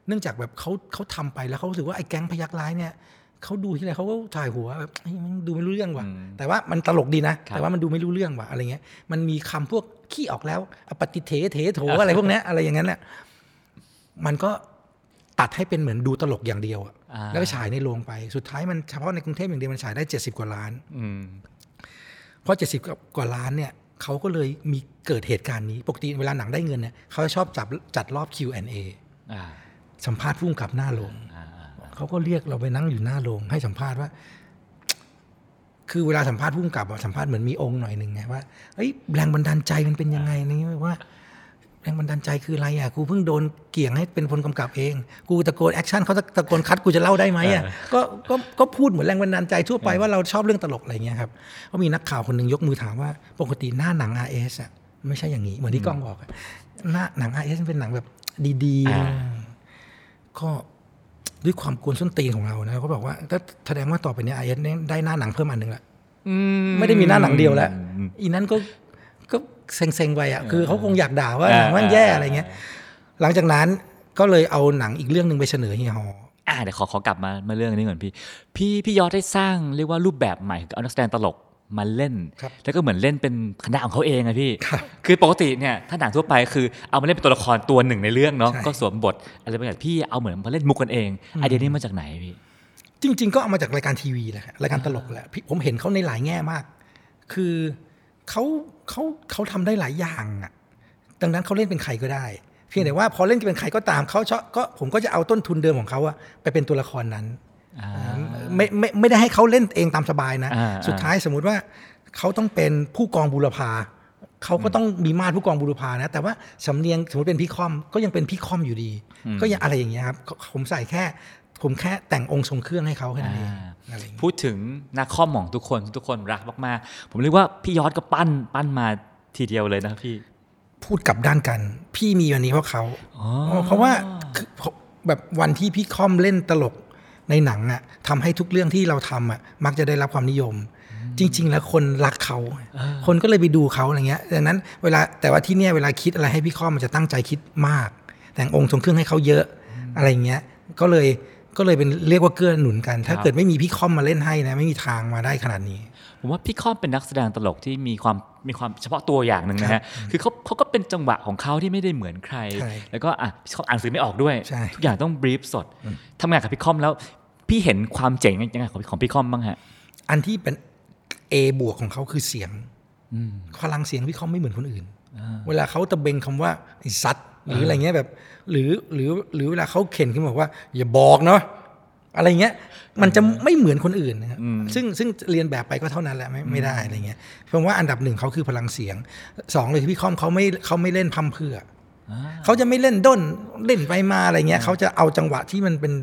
เนื่องจากแบบเขาเขาทำไปแล้วเขารู้สึกว่าไอ้แก๊งพยักร้ายเนี่ยเขาดูที่ไรเขาก็ถ่ายหัวแบบเฮ้ยมันดูไม่รู้เรื่องว่ะ แต่ว่ามันตลกดีนะ แต่ว่ามันดูไม่รู้เรื่องว่ะอะไรเงี้ย มันมีคำพวกขี้ออกแล้วอปฏิเทเถโถอะไรพวกเนี้ยอะไรอย่างนั้นน่ะมันก็ตัดให้เป็นเหมือนดูตลกอย่างเดียวอะอ่า แล้วก็ฉายในโรงไป สุดท้ายมันเฉพาะในกรุงเทพอย่างเดียวมันฉายได้ 70 กว่าล้านอืมเพราะ 70 กว่าล้านเนี่ยเขาก็เลยมีเกิดเหตุการณ์นี้ ปกติเวลาหนังได้เงินเนี่ยเขาจะชอบจับจัดรอบ Q&A อ่าสัมภาษณ์ผู้กำกับหน้าโรงอ่าอ่าเขาก็เรียกเราไปนั่งอยู่หน้าโรงให้สัมภาษณ์ว่า คือเวลาสัมภาษณ์ผู้กำกับอะสัมภาษณ์เหมือนมีองค์หน่อยหนึ่งไงว่าเฮ้ยแรงบันดาลใจมันเป็นยังไงนี่ว่า แรงบันดาลใจคืออะไรอะกูเพิ่งโดนเกี่ยงให้เป็นคนกำกับเอง กูตะโกน action เขาตะโกน cut กูจะเล่าได้ไหมอะก็ก็ก็พูดเหมือนแรงบันดาลใจทั่วไปว่าเราชอบเรื่องตลกอะไรเงี้ยครับก็มีนักข่าวคนหนึ่งยกมือถามว่าปกติหน้าหนัง RS อะไม่ใช่อย่างนี้ เหมือนที่กล้องบอกอะหน้าหนัง RS มันเป็นหนังแบบดีๆก็ด้วยความกวนส้นตีนของเรานะเขาบอกว่าถ้าแสดงว่าต่อไปเนี้ย RS เนี่ยได้หน้าหนังเพิ่มอันหนึ่งละอืมไม่ได้มีหน้าหนังเดียวแล้วอีนั้นก็ก็ เซ็งๆไปอะคือเขาคงอยากด่าว่าหนังมันแย่อะไรเงี้ย หลังจากนั้นก็เลยเอาหนังอีกเรื่องหนึ่งไปเสนอเฮียฮออ่าเดี๋ยวขอขอกลับมามาเรื่องนี้ก่อนพี่ พี่พี่ยอดได้สร้างเรียกว่ารูปแบบใหม่คือเอานักแสดงตลกมาเล่นครับแล้วก็เหมือนเล่นเป็นคณะของเขาเองอะพี่ครับคือปกติเนี่ยถ้าหนังทั่วไปคือเอามาเล่นเป็นตัวละครตัวหนึ่งในเรื่องเนาะใช่ก็สวมบทอะไรบางอย่างพี่เอาเหมือนมาเล่นมุกกันเองไอเดียนี้มาจากไหนพี่ จริง ๆ ก็เอามาจากรายการทีวีแหละครับรายการตลกแหละพี่ผมเห็นเขาในหลายแง่มาก คือเขา เขาเขาทำได้หลายอย่างอะ ดังนั้นเขาเล่นเป็นใครก็ได้ เพียงแต่ว่าพอเล่นเป็นใครก็ตามเขาชอบก็ผมก็จะเอาต้นทุนเดิมของเขาอะไปเป็นตัวละครนั้นอ่าไม่ไม่ไม่ได้ให้เขาเล่นเองตามสบายนะอ่าสุดท้ายสมมุติว่าเขาต้องเป็นผู้กองบุรพาเขาก็ต้องมีมาดผู้กองบุรพานะ แต่ว่าสำเนียงสมมติเป็นพี่คอมก็ยังเป็นพี่คอมอยู่ดี ก็ยังอะไรอย่างเงี้ยครับผมใส่แค่ ผมแค่แต่งองค์ทรงเครื่องให้เขาแค่นั้นเองอ่า อะไรอย่างเงี้ยพูดถึงนักคอมของทุกคนทุกคนรักมากๆ ผมเรียกว่าพี่ยอดก็ปั้นปั้นมาทีเดียวเลยนะครับพี่ พูดกลับด้านกัน พี่มีวันนี้เพราะเขาอ๋อเพราะว่าคือแบบวันที่พี่คอมเล่นตลกในหนังอะทำให้ทุกเรื่องที่เราทำอะมักจะได้รับความนิยม จริง ๆ แล้วคนรักเขา คนก็เลยไปดูเขาอะไรเงี้ยดังนั้นเวลาแต่ว่าที่เนี่ยเวลาคิดอะไรให้พี่คอมมันจะตั้งใจคิดมาก แต่งองค์ทรงเครื่องให้เขาเยอะอะไรเงี้ยก็เลย ก็เลยเป็นเรียกว่าเกื้อหนุนกัน ถ้าครับเกิดไม่มีพี่คอมมาเล่นให้นะ ไม่มีทางมาได้ขนาดนี้ ผมว่าพี่คอมเป็นนักแสดงตลกที่มีความมีความเฉพาะตัวอย่างหนึ่งนะฮะ คือเขาเขาก็เป็นจังหวะของเขาที่ไม่ได้เหมือนใครใช่แล้วก็อะพี่คอมอ่านหนังสือไม่ออกด้วยใช่ทุกอย่างต้องบรีฟสดทำงานกับพี่คอมแล้วพี่เห็นความเจ๋งยังไงของของพี่คอมบ้างฮะ อันที่เป็น A บวกของเขาคือเสียงพลังเสียงพี่คอมไม่เหมือนคนอื่น เวลาเขาตะเบงคำว่าไอ้ซัด หรืออะไรเงี้ยแบบ หรือหรือหรือเวลาเขาเข็นขึ้นมาบอกว่า อย่าบอกเนาะอะไรเงี้ย มันจะไม่เหมือนคนอื่นนะครับซึ่งซึ่งเรียนแบบไปก็เท่านั้นแหละไม่ไม่ได้อะไรเงี้ยผมว่าอันดับหนึ่งเขาคือพลังเสียงสองเลยคือพี่ค่อมเขาไม่เขาไม่เล่นพัมเพรื่ออเขาจะไม่เล่นด้นเล่นไปมาอะไรเงี้ยเขาจะเอาจังหวะที่มันเป็น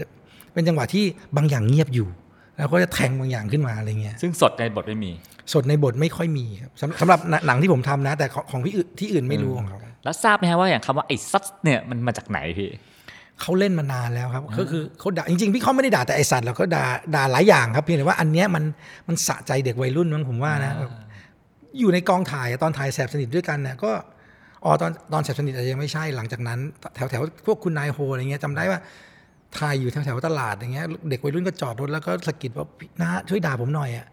เป็นจังหวะที่บางอย่างเงียบอยู่ แล้วก็จะแทงบางอย่างขึ้นมาอะไรเงี้ยซึ่งสดในบทไม่มี สดในบทไม่ค่อยมีครับสำสำหรับหนังที่ผมทำนะ แต่ของของพี่อื่นที่อื่นไม่รู้ของเขาแล้วทราบไหมฮะว่าอย่างคำว่าไอ้ซัดเนี่ยมันมาจากไหนพี่เขาเล่นมานานแล้วครับก็คือเขาด่าจริงๆพี่เขาไม่ได้ด่าแต่ไอสัตว์หรอกเขาด่าด่าหลายอย่างครับเพียงแต่ว่าอันเนี้ยมันมันสะใจเด็กวัยรุ่นมั้งผมว่านะแบบอยู่ในกองถ่ายอะตอนถ่ายแสบสนิทด้วยกันเนี่ยก็อ๋อตอนตอนแสบสนิทอาจจะยังไม่ใช่หลังจากนั้น แถวแถวพวกคุณนายโฮอะไรเงี้ยจำได้ว่า ถ่ายอยู่แถวแถวตลาดอย่างเงี้ยเด็กวัยรุ่นก็จอดรถแล้วก็สะกิดว่าพี่น้าช่วยด่าผมหน่อยอะ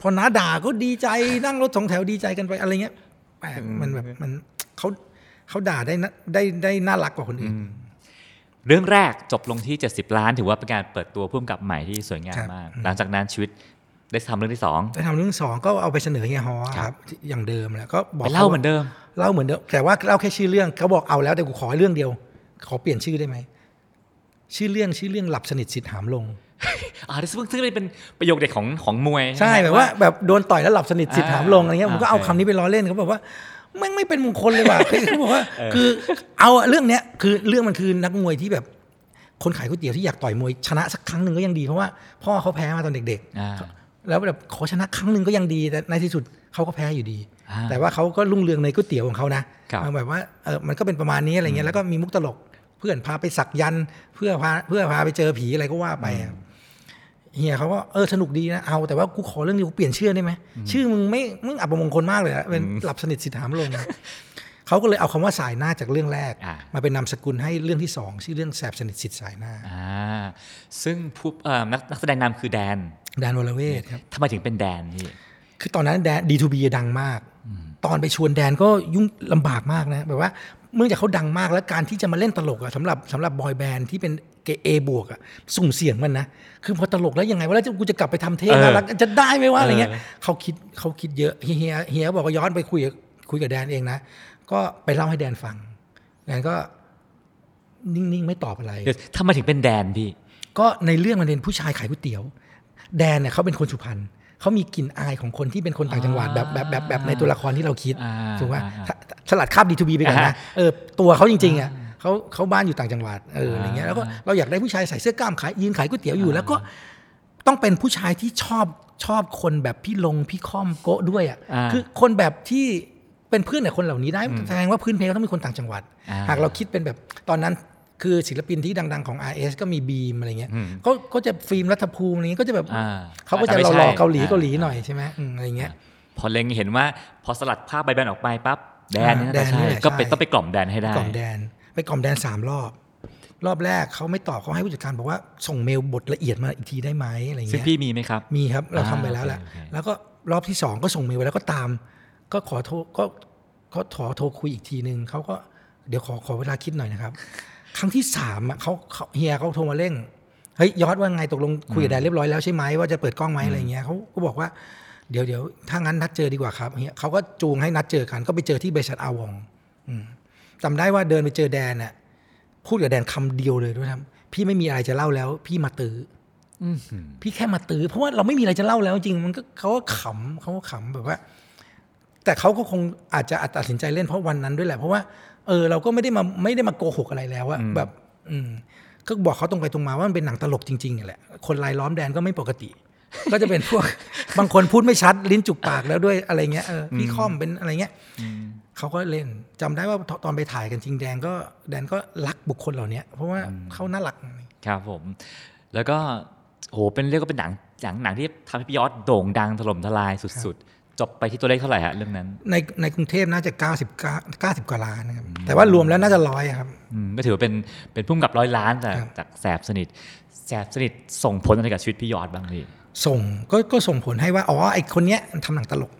พอน้าด่าก็ดีใจนั่งรถสองแถวดีใจกันไปอะไรเงี้ยแปลกมันแบบมันเขาเขาด่าได้นะได้ได้น่ารักกว่าคนอื่นเรื่องแรกจบลงที่ 70 ล้าน ถือว่าเป็นการเปิดตัวพุ่มกับใหม่ที่สวยงามครับมาก หลังจากนั้นชีวิตได้ทำเรื่องที่สองแต่ทำเรื่องสองก็เอาไปเสนอเฮียฮอครับที่อย่างเดิมแหล้วก็บอกไปเล่าเหมือนเดิมเล่าเหมือนเดิมแต่ว่าเล่าแค่ชื่อเรื่องเขาบอกเอาแล้วแต่กูขอเรื่องเดียว ขอเปลี่ยนชื่อได้ไหม ชื่อเรื่องชื่อเรื่องหลับสนิทสิทธิ์หามลงอ่าซึ่งซึ่งเป็นประโยคเด็กของของมวย ใช่ไหมแบบว่าแบบโดนต่อยแล้วหลับสนิทสิทธิ์หามลงอะไรเงี้ยอ่าผมก็เอาโอเคคำนี้ไปล้อเล่นเขาบอกว่าแม่งไม่เป็นมงคลเลยว่ะคือเขาบอกว่า คือเอาอะเรื่องเนี้ยคือเรื่องมันคือนักมวยที่แบบคนขายก๋วยเตี๋ยวที่อยากต่อยมวยชนะสักครั้งหนึ่งก็ยังดีเพราะว่าพ่อเขาแพ้มาตอนเด็กๆอ่าแล้วแบบขอชนะครั้งหนึ่งก็ยังดีแต่ในที่สุดเขาก็แพ้อยู่ดีอ่าแต่ว่าเขาก็รุ่งเรืองในก๋วยเตี๋ยวของเขานะครับเอาแบบว่าเออมันก็เป็นประมาณนี้อะไรเงี้ยแล้วก็มีมุกตลกเพื่อนพาไปสักยันต์เพื่อพาเพื่อพาไปเจอผีอะไรก็ว่าไปอะเฮียเขาก็เออสนุกดีนะเอาแต่ว่ากูขอเรื่องนี้กูเปลี่ยนชื่อได้ไหมชื่อมึงไม่มึงอับประมงคลมากเลยอะเป็นหลับสนิทสิทธามลงเขาก็เลยเอาคำว่าสายหน้าจากเรื่องแรกอ่ามาเป็นนามสกุลให้เรื่องที่สองชื่อเรื่องแสบสนิทสิทธิ์สายหน้าอ่าซึ่งผู้เอ่อนักนักแสดงนำคือแดนแดนวรเวทครับทำไมถึงเป็นแดนพี่คือตอนนั้นแดน D2B ดังมาก ตอนไปชวนแดนก็ยุ่งลำบากมากนะแบบว่า เมื่องจากเขาดังมากแล้วการที่จะมาเล่นตลกอะสำหรับสำหรับบอยแบนด์ที่เป็นเกเอบวกอะสุ่มเสี่ยงมันนะ คือพอตลกแล้วยังไงว่าแล้วกูจะกลับไปทำเทปเออน่ารักจะได้ไหมว่าอะไรเงี้ยเออเขาคิดเขาคิดเยอะเฮียเฮียเฮียบอกว่าย้อนไปคุยกับคุยกับแดนเองนะ ก็ไปเล่าให้แดนฟังแดนก็ นิ่งๆ ไม่ตอบอะไร เดี๋ยวทำไมถึงเป็นแดนพี่ ก็ในเรื่องมันเป็นผู้ชายขายก๋วยเตี๋ยว แดนเนี่ยเขาเป็นคนสุพรรณ เขามีกลิ่นอายของคนที่เป็นคนต่างจังหวัดแบบแบบแบบแบบในตัวละครที่เราคิดอ่าถูกไหมอ่าถ้าสลัดคาบดีทูบีไปก่อนอ่านะเออตัวเขาจริงๆอะเขาเขาบ้านอยู่ต่างจังหวัดเอออะไรเงี้ยแล้วก็เราอยากได้ผู้ชายใส่เสื้อกล้ามขายยืนขายก๋วยเตี๋ยวอยู่ แล้วก็ต้องเป็นผู้ชายที่ชอบชอบคนแบบพี่ลงพี่ค่อมโกะด้วยอะอ่าคือคนแบบที่เป็นเพื่อนกับคนเหล่านี้ได้แสดงว่าพื้นเพเขาต้องเป็นคนต่างจังหวัดอ่าหากเราคิดเป็นแบบตอนนั้น คือศิลปินที่ดัง ๆของ RS ก็มีบีมอะไรเงี้ยอืมก็ก็จะฟิล์มรัฐภูมิอะไรเงี้ยก็จะแบบอ่าเขาก็จะอาจจะไม่หล่อใช่ๆเกาหลีอ่าเกาหลีหน่อยใช่ไหมอืมอะไรเงี้ยพอเล็งเห็นว่าพอสลัดภาพใบแบนออกไปปั๊บแดนเนี่ยแดน่านจะนี่ใช่แหละก็เป็นใช่ต้องไปกล่อมแดนให้ได้กล่อมแดน ไปกล่อมแดนสามรอบ รอบแรกเขาไม่ตอบเขาให้ผู้จัดการบอกว่าส่งเมลบทละเอียดมาอีกทีได้ไหมอะไรซึ่งเงี้ยพี่มีไหมครับ มีครับเราอ่าทำไปแล้วแหละโอเคโอเคแล้วก็รอบที่สองก็ส่งเมลไปแล้วก็ตาม ก็ขอโทรก็ก็ขอโทรคุยอีกทีนึงเขาก็เดี๋ยวขอขอเวลาคิดหน่อยนะครับ ครั้งที่สามอะเขาเขาเฮียเขาโทรมาเร่งเฮ้ยยอดว่าไงตกลงคุยกับแดนเรียบร้อยแล้วใช่ไหมว่าจะเปิดกล้องไหมอะไรเงี้ยเขาก็บอกว่าเดี๋ยวเดี๋ยวถ้างั้นนัดเจอดีกว่าครับเฮียเขาก็จูงให้นัดเจอกันก็ไปเจอที่บริษัทอาวองอืมจำได้ว่าเดินไปเจอแดนน่ะพูดกับแดนคำเดียวเลยด้วยครับพี่ไม่มีอะไรจะเล่าแล้ว พี่มาตื้ออพี่แค่มาตื้อเพราะว่าเราไม่มีอะไรจะเล่าแล้วจริงๆมันก็เขาก็ขำเขาก็ขำแบบว่า แต่เขาก็คงอาจจะตัดสินใจเล่นเพราะวันนั้นด้วยแหละเพราะว่า เออเราก็ไม่ได้มาไม่ได้มาโกหกอะไรแล้วอะแบบ อืมก็บอกเขาตรงไปตรงมาว่ามันเป็นหนังตลกจริงๆนี่แหละคนรายล้อมแดนก็ไม่ปกติ ก็จะเป็นพวกบางคนพูดไม่ชัดลิ้นจุกปากแล้วด้วยอะไรเงี้ยเออพี่ค่อมเป็นอะไรเงี้ยเขาก็เล่นจำได้ว่าตตอนไปถ่ายกันจริงแดนก็แดนก็รักบุคคลเหล่านี้เพราะว่าเขาน่ารักครับผม แล้วก็โหเป็นเรียกว่าเป็นหนังหนังหนังที่ทำให้พี่ยอดโด่งดังถล่มทลายสุดๆ จบไปที่ตัวเลขเท่าไหร่ฮะเรื่องนั้น ในในกรุงเทพน่าจะ90 90 กว่าล้านนะครับแต่ว่ารวมแล้วน่าจะร้อยอะครับอืมก็ถือว่าเป็นเป็นพุ่มกับร้อยล้านจากครับจากแสบสนิทแสบสนิทส่งผลอะไรกับชีวิตพี่ยอดบ้างพี่ส่งก็ก็ส่งผลให้ว่าอ๋อไอคนเนี้ยมันทำหนังตลก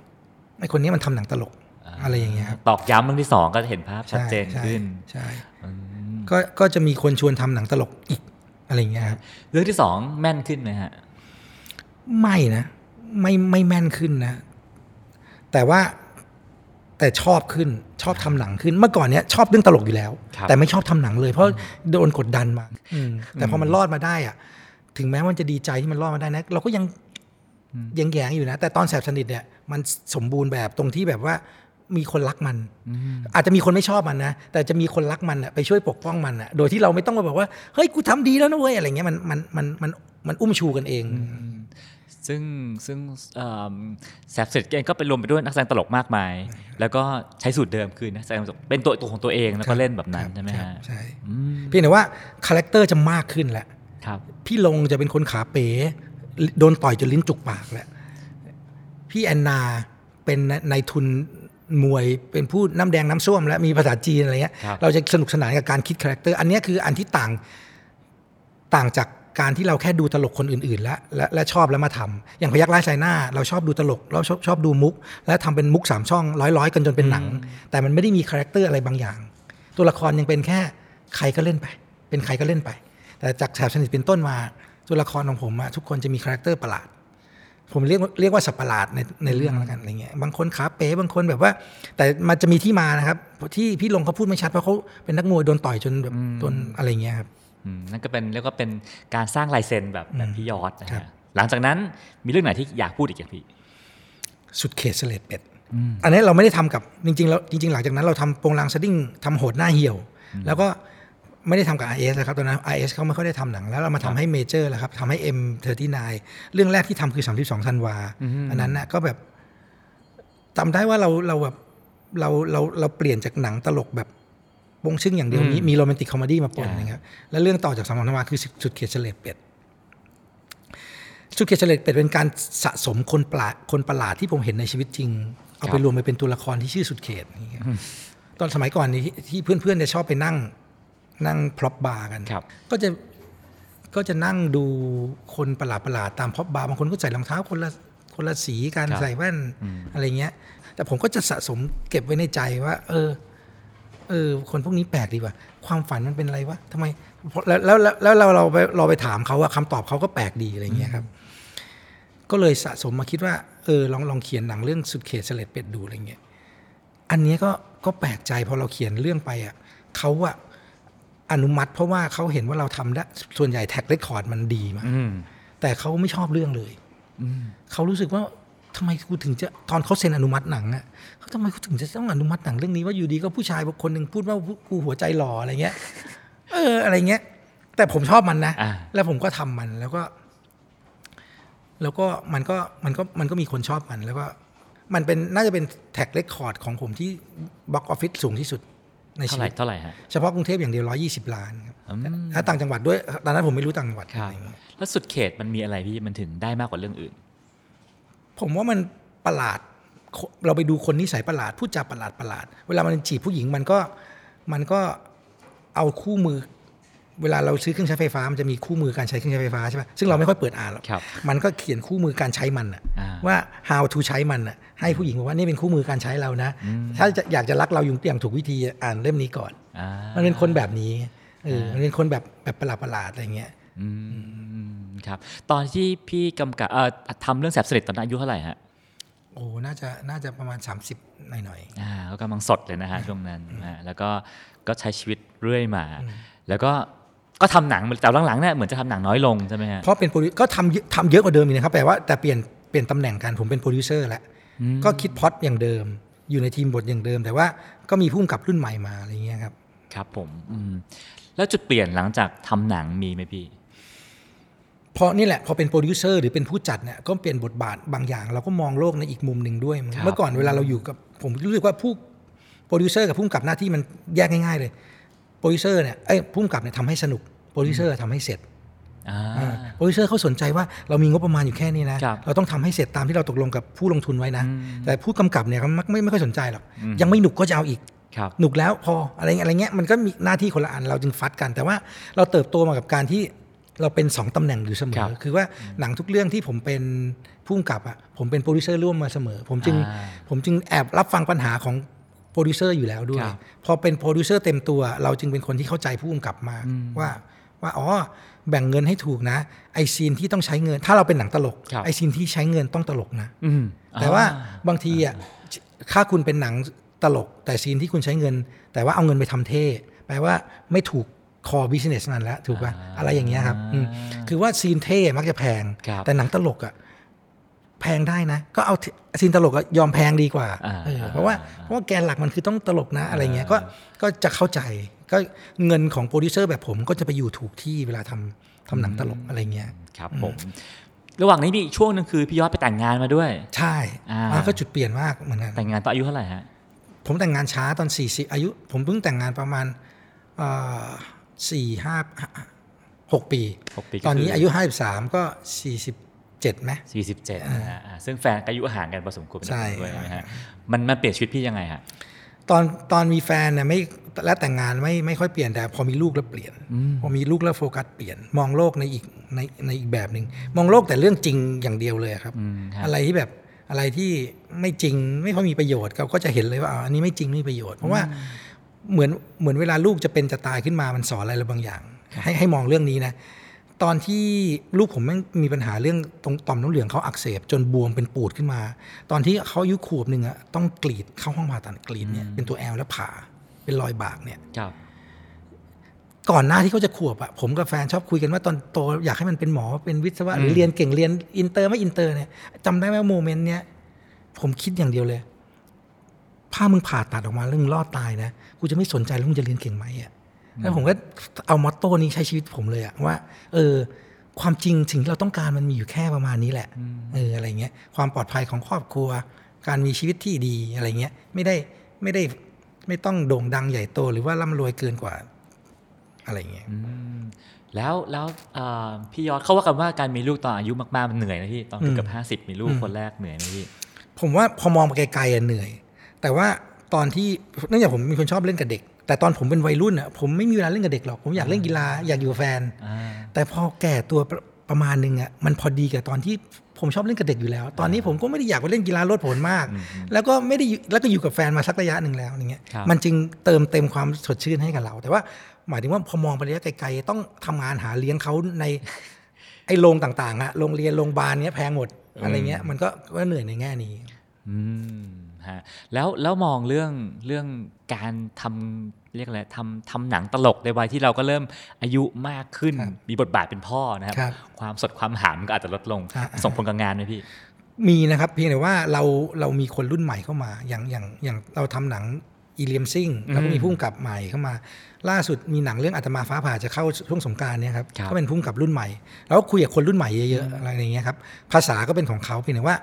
ไอคนเนี้ยมันทำหนังตลกอะไรอย่างเงี้ยครับตอกย้ำเรื่องที่สองก็จะเห็นภาพชัดเจนใช่ขึ้นใช่ใช่ก็ก็จะมีคนชวนทำหนังตลกอีกอะไรอย่างเงี้ยครับเรื่องที่สองแม่นขึ้นไหมฮะไม่นะไม่ไม่แม่นขึ้นนะ แต่ว่าแต่ชอบขึ้นชอบทำหนังขึ้นเมื่อก่อนเนี้ยชอบเรื่องตลกอยู่แล้วครับแต่ไม่ชอบทำหนังเลย เพราะโดนกดดันมาอืมแต่พอมันรอดมาได้อะ ถึงแม้มันจะดีใจที่มันรอดมาได้นะเราก็ยังยังแยงๆอยู่นะ แต่ตอนแสบสนิทเนี่ยมันสมบูรณ์แบบตรงที่แบบว่ามีคนรักมัน อาจจะมีคนไม่ชอบมันนะ แต่จะมีคนรักมันอะไปช่วยปกป้องมันอะโดยที่เราไม่ต้องมาบอกว่า เฮ้ยกูทำดีแล้วนะเว้ยอะไรเงี้ยมันมันมันมันมันอุ้มชูกันเอง ซึ่งซึ่งเอิ่มแสบสนิทเองก็เป็นรวมไปด้วยนักแสดงตลกมากมาย แล้วก็ใช้สูตรเดิมคือนักแสดงตลกเป็นตัวตัวของตัวเองแล้วก็เล่นแบบนั้นครับใช่ไหมครัฮะบใช่อืมเพียงแต่ว่า character จะมากขึ้นแหละครับพี่ลงจะเป็นคนขาเป๋โดนต่อยจนลิ้นจุกปากแหละพี่แอนนาเป็นนายทุนมวยเป็นผู้น้ำแดงน้ำส้วม และมีภาษาจีนอะไรเงี้ยครับเราจะสนุกสนานกับการคิด character อันเนี้ยคืออันที่ต่างต่างจาก การที่เราแค่ดูตลกคนอื่นๆ และและและชอบแล้วมาทำอย่างพยัคฆ์ร้ายส่ายหน้าเราชอบดูตลกเราชอบชอบดูมุก และทำเป็นมุกสามช่องร้อยๆ กันจนเป็นหนัง แต่มันไม่ได้มี character อะไรบางอย่าง ตัวละครยังเป็นแค่ใครก็เล่นไป เป็นใครก็เล่นไป แต่จากแสบสนิทเป็นต้นมาตัวละครของผมอะทุกคนจะมี character ประหลาดผมเรียกเรียกว่าสัตว์ประหลาดในในเรื่องแล้วกันอะไรเงี้ยบางคนขาเป๋บางคนแบบว่า แต่มันจะมีที่มานะครับ ที่พี่ลงเขาพูดไม่ชัดเพราะเขาเป็นนักมวยโดนต่อยจนแบบจนอะไรเงี้ยครับอืม นั่นก็เป็นเรียกว่าเป็นการสร้างลายเซ็นแบบแบบพี่ยอดนะครัฮะบหลังจากนั้นมีเรื่องไหนที่อยากพูดอีกอย่างพี่ สุดเขตเสลดเป็ดอันนี้เราไม่ได้ทำกับจริงๆแล้วจริง ๆ หลังจากนั้นเราทำโปรงลางสดิ้งทำโหดหน้าเหี่ยว แล้วก็ไม่ได้ทำกับ RS นะครับตอนนั้น RS เขาไม่ค่อยได้ทำหนัง แล้วเรามาทำให้เมเจอร์แล้วครับทำให้ M39 เรื่องแรกที่ทำคือ 32ธันวาอันนั้นนะก็แบบจำได้ว่าเราเราแบบเราเราเราเปลี่ยนจากหนังตลกแบบ วงชึ่งอย่างเดียวมีมี romantic comedy มาปนนะครับแล้วเรื่องต่อจากสามธันวาคือสุดเขตเสลดเป็ดสุดเขตเสลดเป็ดเป็นการสะสมคนประหลาดคนประหลาดที่ผมเห็นในชีวิตจริง เอาไปครับรวมไปเป็นตัวละครที่ชื่อสุดเขตอย่างเงี้ยตอนสมัยก่อนนี้ที่ที่เพื่อนๆจะชอบไปนั่งนั่งพร็อพบาร์กันครับก็จะก็จะนั่งดูคนประหลาดประหลาดๆตามพร็อพบาร์บางคนก็ใส่รองเท้าคนละคนละสีกันครับใส่แว่นอะไรเงี้ย แต่ผมก็จะสะสมเก็บไว้ในใจว่า เออ เออ คนพวกนี้แปลกดีว่ะความฝันมันเป็นอะไรวะทำไมแล้วแล้วแล้วแล้วเราเราไปเราไปถามเขาอะคำตอบเขาก็แปลกดีอะไรเงี้ยครับ ก็เลยสะสมมาคิดว่าเออลองลองเขียนหนังเรื่องสุดเขตเสลดเป็ดดูอะไรเงี้ยอันเนี้ยก็ก็แปลกใจพอเราเขียนเรื่องไปอะเขาอะอนุมัติเพราะว่าเขาเห็นว่าเราทำได้ส่วนใหญ่ track record มันดีมากอืมแต่เขาไม่ชอบเรื่องเลยอืมเขารู้สึกว่า ทำไมกูถึงจะตอนเขาเซ็นอนุมัติหนังอะเขาทำไมกูถึงจะต้องอนุมัติหนังเรื่องนี้ว่าอยู่ดีก็ผู้ชายคนหนึ่งพูดว่ากูหัวใจหล่ออะไรเงี้ย เออ อะไรเงี้ย แต่ผมชอบมันนะอ่าแล้วผมก็ทำมันแล้วก็ แล้วก็มันก็มันก็มันก็มีคนชอบมันแล้วก็ มันเป็นน่าจะเป็น track record ของผมที่ box office สูงที่สุดในเท่าชีไหร่วิตเท่าไหร่ฮะเฉพาะกรุงเทพอย่างเดียวร้อยี่สิบล้านครับอืมถ้าต่างจังหวัดด้วยตอนนั้นผมไม่รู้ต่างจังหวัดครับอะไรเงี้ยแล้วสุดเขตมันมีอะไรพี่มันถึงได้มากกว่าเรื่องอื่น ผมว่ามันประหลาด เราไปดูคนนิสัยประหลาดพูดจาประหลาดประหลาด เวลามันจีบผู้หญิงมันก็มันก็เอาคู่มือ เวลาเราซื้อเครื่องใช้ไฟฟ้ามันจะมีคู่มือการใช้เครื่องใช้ไฟฟ้าใช่ไหมซึ่งเราไม่ค่อยเปิดอ่านหรอกครับมันก็เขียนคู่มือการใช้มันอะอ่าว่า how to ใช้มันอะให้ผู้หญิงบอกว่านี่เป็นคู่มือการใช้เรานะ ถ้าจะอยากจะรักเราอย่างถูกวิธีอ่านเล่มนี้ก่อนอ่ามันเป็นคนแบบนี้เออมันเป็นคนแบบแบบประหลาดประหลาดๆอะไรเงี้ยอืม ครับ ตอนที่พี่กำกับเอ่อทำเรื่องแสบสนิทตอนนั้นอายุเท่าไหร่ฮะโอ้ น่าจะ น่าจะประมาณ 30หน่อยๆอ่าก็กำลังสดเลยนะฮะช่วงนั้นอ่าแล้วก็ ก็ใช้ชีวิตเรื่อยมา แล้วก็ ก็ทำหนัง แต่หลังๆเนี่ยเหมือนจะทำหนังน้อยลงใช่ไหมฮะ เพราะเป็นโปรดิวก็ทำเยอะทำเยอะกว่าเดิมอีกนะครับแต่ว่าแต่เปลี่ยน เปลี่ยนตำแหน่งกันผมเป็นโปรดิวเซอร์แล้ว ก็คิดพล็อตอย่างเดิม อยู่ในทีมบทอย่างเดิม แต่ว่าก็มีผู้กำกับรุ่นใหม่มาอะไรเงี้ยครับ ครับผมอืมแล้วจุดเปลี่ยนหลังจากทำหนังมีไหมพี่เพราะนี่แหละพอเป็นโปรดิวเซอร์หรือเป็นผู้จัดเนี่ยก็เปลี่ยนบทบาทบางอย่าง เราก็มองโลกในอีกมุมหนึ่งด้วยครับเมื่อก่อนเวลาเราอยู่กับผมรู้สึกว่าผู้โปรดิวเซอร์กับผู้กำกับหน้าที่มันแยกง่าย ๆ เลยโปรดิวเซอร์เนี่ยเอ้ยผู้กำกับเนี่ยทำให้สนุกโปรดิวเซอร์ทำให้เสร็จอ่าอ่าโปรดิวเซอร์เขาสนใจว่าเรามีงบประมาณอยู่แค่นี้นะครับเราต้องทำให้เสร็จตามที่เราตกลงกับผู้ลงทุนไว้นะอืมแต่ผู้กำกับเนี่ยเขาไม่ไม่ค่อยสนใจหรอกอืมยังไม่หนุกก็จะเอาอีกครับหนุกแล้วพออะไรเงี้ยอะไรเงี้ยมันก็มีหน้าที่คนละอันเราจึงฟัดกัน แต่ว่าเราเติบโตมากับการที่ เราเป็นสองตำแหน่งอยู่เสมครัอบคือว่าหนังทุกเรื่องที่ผมเป็นผู้กำกับอะผมเป็นโปรดิวเซอร์ร่วมมาเสมอ ผมจึงอ่าผมจึงแอบรับฟังปัญหาของโปรดิวเซอร์อยู่แล้วด้วยครับพอเป็นโปรดิวเซอร์เต็มตัว เราจึงเป็นคนที่เข้าใจผู้กำกับมากว่าว่าอ๋อแบ่งเงินให้ถูกนะไอ scene ที่ต้องใช้เงิน ถ้าเราเป็นหนังตลกครับไอ scene ที่ใช้เงินต้องตลกนะอืมแต่ว่าบางทีอะถ้าคุณเป็นหนังตลก แต่ scene ที่คุณใช้เงิน แต่ว่าเอาเงินไปทำเท่แปลว่าไม่ถูก core business นั้นแล้วถูกป่ะอ่าอะไรอย่างเงี้ยครับอืมคือว่า scene เท่มักจะแพงครับแต่หนังตลกอะแพงได้นะ ก็เอา scene ตลกอะยอมแพงดีกว่าอ่าเออเพราะว่าอ่าเพราะว่าแกนหลักมันคือต้องตลกนะอะไรเงี้ยอ่าก็ก็จะเข้าใจ ก็เงินของโปรดิวเซอร์แบบผมก็จะไปอยู่ถูกที่เวลาทำทำหนังตลกอะไรเงี้ยครับผมระหว่างนี้มีอีกช่วงหนึงคือพี่ยอดไปแต่งงานมาด้วย ใช่อ่าอ่าก็จุดเปลี่ยนมากเหมือนกันแต่งงานตอนอายุเท่าไหร่ฮะผมแต่งงานช้าตอนสี่สิบอายุ ผมเพิ่งแต่งงานประมาณ สี่ห้าหกปีหกปีก็ตอนนี้คือออายุห้าสิบสามก็สี่สิบเจ็ดไหม47นะฮะอ่าซึ่งแฟนก็อายุห่างกันพอสมควรใช่ด้วยนะฮะมันมันเปลี่ยนชีวิตพี่ยังไงฮะตอนตอนมีแฟนเนี่ยไม่และแต่งงานไม่ไม่ค่อยเปลี่ยนแต่พอมีลูกแล้วเปลี่ยน พอมีลูกแล้วโฟกัสเปลี่ยน มองโลกในอีกในในอีกแบบหนึ่งมองโลกแต่เรื่องจริงอย่างเดียวเลยครับอืมครับอะไรที่แบบอะไรที่ไม่จริงไม่ค่อยมีประโยชน์เราก็จะเห็นเลยว่าอ๋ออันนี้ไม่จริงไม่มีประโยชน์เพราะว่า เหมือนเหมือนเวลาลูกจะเป็นจะตายขึ้นมามันสอนอะไรเราบางอย่าง ให้ให้มองเรื่องนี้นะ ตอนที่ลูกผมแม่งมีปัญหาเรื่องตรงต่อมน้ำเหลืองเขาอักเสบจนบวมเป็นปูดขึ้นมา ตอนที่เขาอายุขวบหนึ่งอะต้องกรีดเข้าห้องผ่าตัดกรีดเนี่ยเป็นตัว L แล้วผ่าเป็นรอยบากเนี่ยครับก่อนหน้าที่เขาจะขวบอะผมกับแฟนชอบคุยกันว่าตอนโตอยากให้มันเป็นหมอเป็นวิศวะหรือเรียนเก่งเรียนอินเตอร์ไม่อินเตอร์เนี่ยจำได้ไหมว่า moment เนี้ยผมคิดอย่างเดียวเลย ถ้ามึงผ่าตัดออกมาแล้วมึงรอดตายนะ กูจะไม่สนใจแล้วมึงจะเรียนเก่งไหมอะแล้วผมก็เอามอตโต้นี้ใช้ชีวิตผมเลยอะว่า เออ ความจริงสิ่งที่เราต้องการมันมีอยู่แค่ประมาณนี้แหละเอออะไรเงี้ยความปลอดภัยของครอบครัว การมีชีวิตที่ดีอะไรเงี้ยไม่ได้ไม่ได้ไม่ต้องโด่งดังใหญ่โตหรือว่าร่ำรวยเกินกว่าอะไรเงี้ยแล้วแล้วเอ่อพี่ยอดเขาว่ากันว่าการมีลูกตอนอายุมากๆมันเหนื่อยนะพี่ตอนเกือบห้าสิบมีลูกคนแรกเหนื่อยนะพี่ผมว่าพอมองไปไกลๆอะเหนื่อย แต่ว่า ตอนที่เนื่องจากผมเป็นคนชอบเล่นกับเด็ก แต่ตอนผมเป็นวัยรุ่นอะผมไม่มีเวลาเล่นกับเด็กหรอกผมอยากเล่นกีฬาอยากอยู่กับแฟนอ่าแต่พอแก่ตัวประประมาณหนึงอะมันพอดีกับตอนที่ผมชอบเล่นกับเด็กอยู่แล้ว ตอนนี้ผมก็ไม่ได้อยากไปเล่นกีฬาโลดโผนมาก แล้วก็ไม่ได้อยู่แล้วก็อยู่กับแฟนมาสักระยะหนึ่งแล้วอย่างเงี้ยครับมันจึงเติมเต็มความสดชื่นให้กับเรา แต่ว่าหมายถึงว่าพอมองไประยะไกลๆต้องทำงานหาเลี้ยงเขาในไอ้โรงต่างๆอะโรงเรียนโรงพยาบาลเนี้ยแพงหมดอะไรเงี้ยมันก็ก็เหนื่อยในแง่นี้ อืม ฮะแล้วแล้วมองเรื่องเรื่องการทำเรียกอะไรทำทำหนังตลกในวัยที่เราก็เริ่มอายุมากขึ้นครับมีบทบาทเป็นพ่อนะครับครับ ความสดความหามก็อาจจะลดลงครับส่งผลกับงานไหมพี่ มีนะครับ เพียงแต่ว่าเราเรามีคนรุ่นใหม่เข้ามา อย่างอย่างอย่างเราทำหนังอีเลียมซิงแล้วก็มีพุ่มกับใหม่เข้ามา ล่าสุดมีหนังเรื่องอาตมาฟ้าผ่าจะเข้าช่วงสงกรารเนี่ยครับครับก็เป็นพุ่มกับรุ่นใหม่ แล้วก็คุยกับคนรุ่นใหม่เยอะๆอะไรอย่างเงี้ยครับภาษาก็เป็นของเขาเพียงแต่ว่า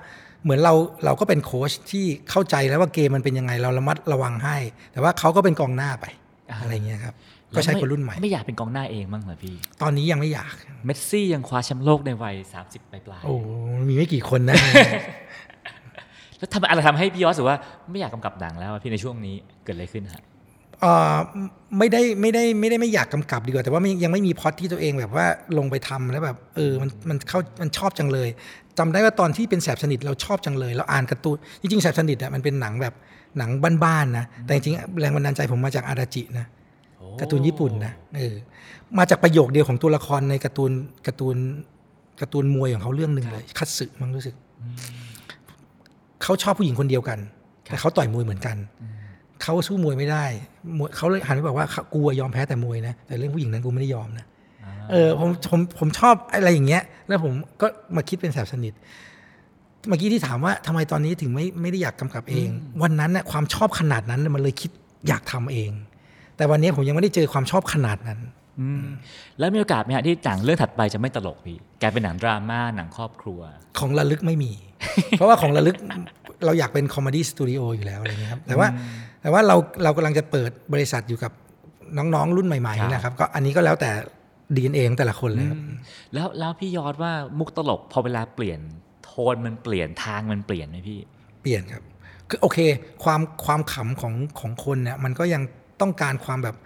เหมือนเราเราก็เป็นโค้ชที่เข้าใจแล้วว่าเกมมันเป็นยังไงเราระมัดระวังให้ แต่ว่าเขาก็เป็นกองหน้าไปอะไรเงี้ยครับก็ใช้คนรุ่นใหม่ไม่อยากเป็นกองหน้าเองบ้างเหรอพี่ ตอนนี้ยังไม่อยาก เมสซี่ยังคว้าแชมป์โลกในวัย 30 ปลายๆโอ้มีไม่กี่คนนะ แล้วทำอะไรทำให้พี่ยอดรู้สึกว่าไม่อยากกำกับหนังแล้วอะพี่ในช่วงนี้เกิดอะไรขึ้นฮะเอ่อ ไม่ได้ไม่ได้ไม่ได้ไม่อยากกำกับดีกว่า แต่ว่าไม่ยังไม่มีพล็อตที่ตัวเองแบบว่าลงไปทำแล้วแบบเออมันมันเข้ามันชอบจังเลยจำได้ว่าตอนที่เป็นแสบสนิทเราชอบจังเลย เราอ่านการ์ตูนจริงๆแสบสนิทอะมันเป็นหนังแบบหนังบ้านๆนะแต่จริงๆแรงบันดาลใจผมมาจากอาราจินะการ์ตูนญี่ปุ่นนะเออมาจากประโยคเดียวของตัวละครในการ์ตูนการ์ตูนการ์ตูนมวยของเขาเรื่องหนึ่งเลยคัตสึมั้งรู้สึกเขาชอบผู้หญิงคนเดียวกันแต่เขาต่อยมวยเหมือนกัน เขาสู้มวยไม่ได้มวยเขาเลยหันไปบอกว่ากูอะยอมแพ้แต่มวยนะ แต่เรื่องผู้หญิงนั้นกูไม่ได้ยอมนะเออผมผมผมชอบอะไรอย่างเงี้ย แล้วผมก็มาคิดเป็นแสบสนิท เมื่อกี้ที่ถามว่าทำไมตอนนี้ถึงไม่ไม่ได้อยากกำกับเอง วันนั้นน่ะความชอบขนาดนั้นน่ะมันเลยคิดอยากทำเอง แต่วันนี้ผมยังไม่ได้เจอความชอบขนาดนั้นอืมแล้วมีโอกาสไหมฮะที่หนังเรื่องถัดไปจะไม่ตลกพี่กลายเป็นหนังดราม่าหนังครอบครัว ของระลึกไม่มี เพราะว่าของระลึกเราอยากเป็น comedy studio อยู่แล้วอะไรเงี้ยครับแต่ว่า แต่ว่าเราเรากำลังจะเปิดบริษัทอยู่กับน้องๆ รุ่นใหม่ครับๆนะครับ ก็อันนี้ก็แล้วแต่ดีเอ็นเอแต่ละคนเลยครับแล้วแล้วพี่ยอดว่ามุกตลกพอเวลาเปลี่ยนโทนมันเปลี่ยนทางมันเปลี่ยนไหมพี่ เปลี่ยนครับ คือโอเค ความความขำของของคนเนี่ยมันก็ยังต้องการความแบบ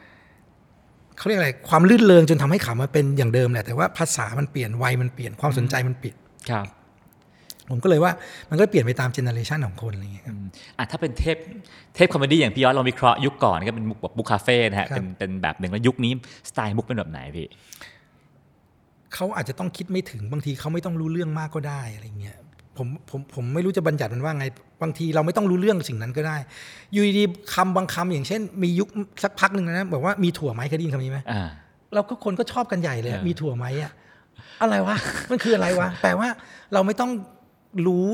เขาเรียกอะไรความรื่นเริงจนทำให้ขำมาเป็นอย่างเดิมแหละแต่ว่าภาษามันเปลี่ยนวัยมันเปลี่ยนความสนใจมันเปลี่ยนครับ ผมก็เลยว่ามันก็เปลี่ยนไปตาม generation ของคนอะไรอย่างเงี้ยครับอะถ้าเป็นเทปเทป comedy อย่างพี่ยอดลองวิเคราะห์ยุคก่อนก็เป็นมุกแบบมุกคาเฟ่นะฮะครับเป็นเป็นแบบหนึ่งแล้วยุคนี้สไตล์มุกเป็นแบบไหนพี่เขาอาจจะต้องคิดไม่ถึงบางทีเขาไม่ต้องรู้เรื่องมากก็ได้อะไรเงี้ยผมผมผมไม่รู้จะบัญญัติมันว่าไง บางทีเราไม่ต้องรู้เรื่องสิ่งนั้นก็ได้ อยู่ดีๆคำบางคำอย่างเช่น มียุคสักพักหนึ่งนะบอกว่ามีถั่วไหมเคยได้ยินคำนี้ไหมอ่าเราก็คนก็ชอบกันใหญ่เลยอะเออมีถั่วไหมอะอะไรวะมันคืออะไรวะแปลว่าเราไม่ต้อง รู้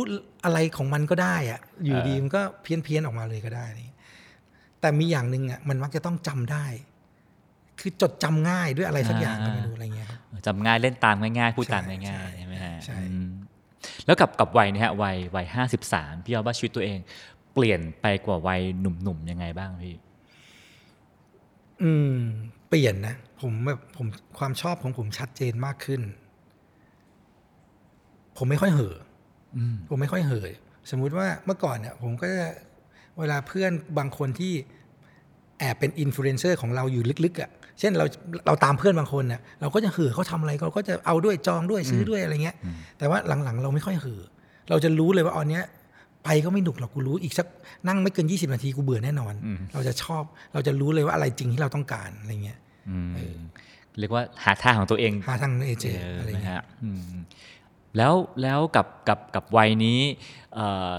อะไรของมันก็ได้อะอยู่ดีมันก็เพี้ยนเพียนๆออกมาเลยก็ได้นี่แต่มีอย่างหนึ่งอะมันมักจะต้องจำได้ คือจดจำง่ายด้วยอะไรสักอย่างก็ไม่รู้อะไรเงี้ยครับจำง่ายเล่นตามง่ายๆพูดใช่ตามง่ายใช่ๆใช่ไหมฮะใช่อืมแล้วกับกับวัยเนี้ฮะวัยวัยห้าสิบสามพี่ยอดว่าชีวิตตัวเอง เปลี่ยนไปกว่าวัยหนุ่มๆยังไงบ้างพี่ อืม เปลี่ยนนะผมแบบผมความชอบของผมชัดเจนมากขึ้น ผมไม่ค่อยเห่ออ ผมไม่ค่อยเห่อสมมุติว่าเมื่อก่อนเนี่ยผมก็จะเวลาเพื่อนบางคนที่แอบเป็นอินฟลูเอนเซอร์ของเราอยู่ลึกๆอะ่ะ เช่นเราเราตามเพื่อนบางคนเนี่ยเราก็จะเห่อเขาทำอะไรเราก็จะเอาด้วยจองด้วยซื้อด้วยอะไรเงี้ย แต่ว่าหลังๆ เราไม่ค่อยเห่อเราจะรู้เลยว่าอันเนี้ยไปก็ไม่หนุกหรอกกูรู้อีกสักนั่งไม่เกิน 20 นาทีกูเบื่อแน่นอน เราจะชอบเราจะรู้เลยว่าอะไรจริงที่เราต้องการอะไรเงี้ยอืมเรียกว่าหาทางของตัวเองหาทางเอเจเจออะไรนะเงี้ยฮะอืม แล้วแล้วกับกับกับวัยนี้เอ่อ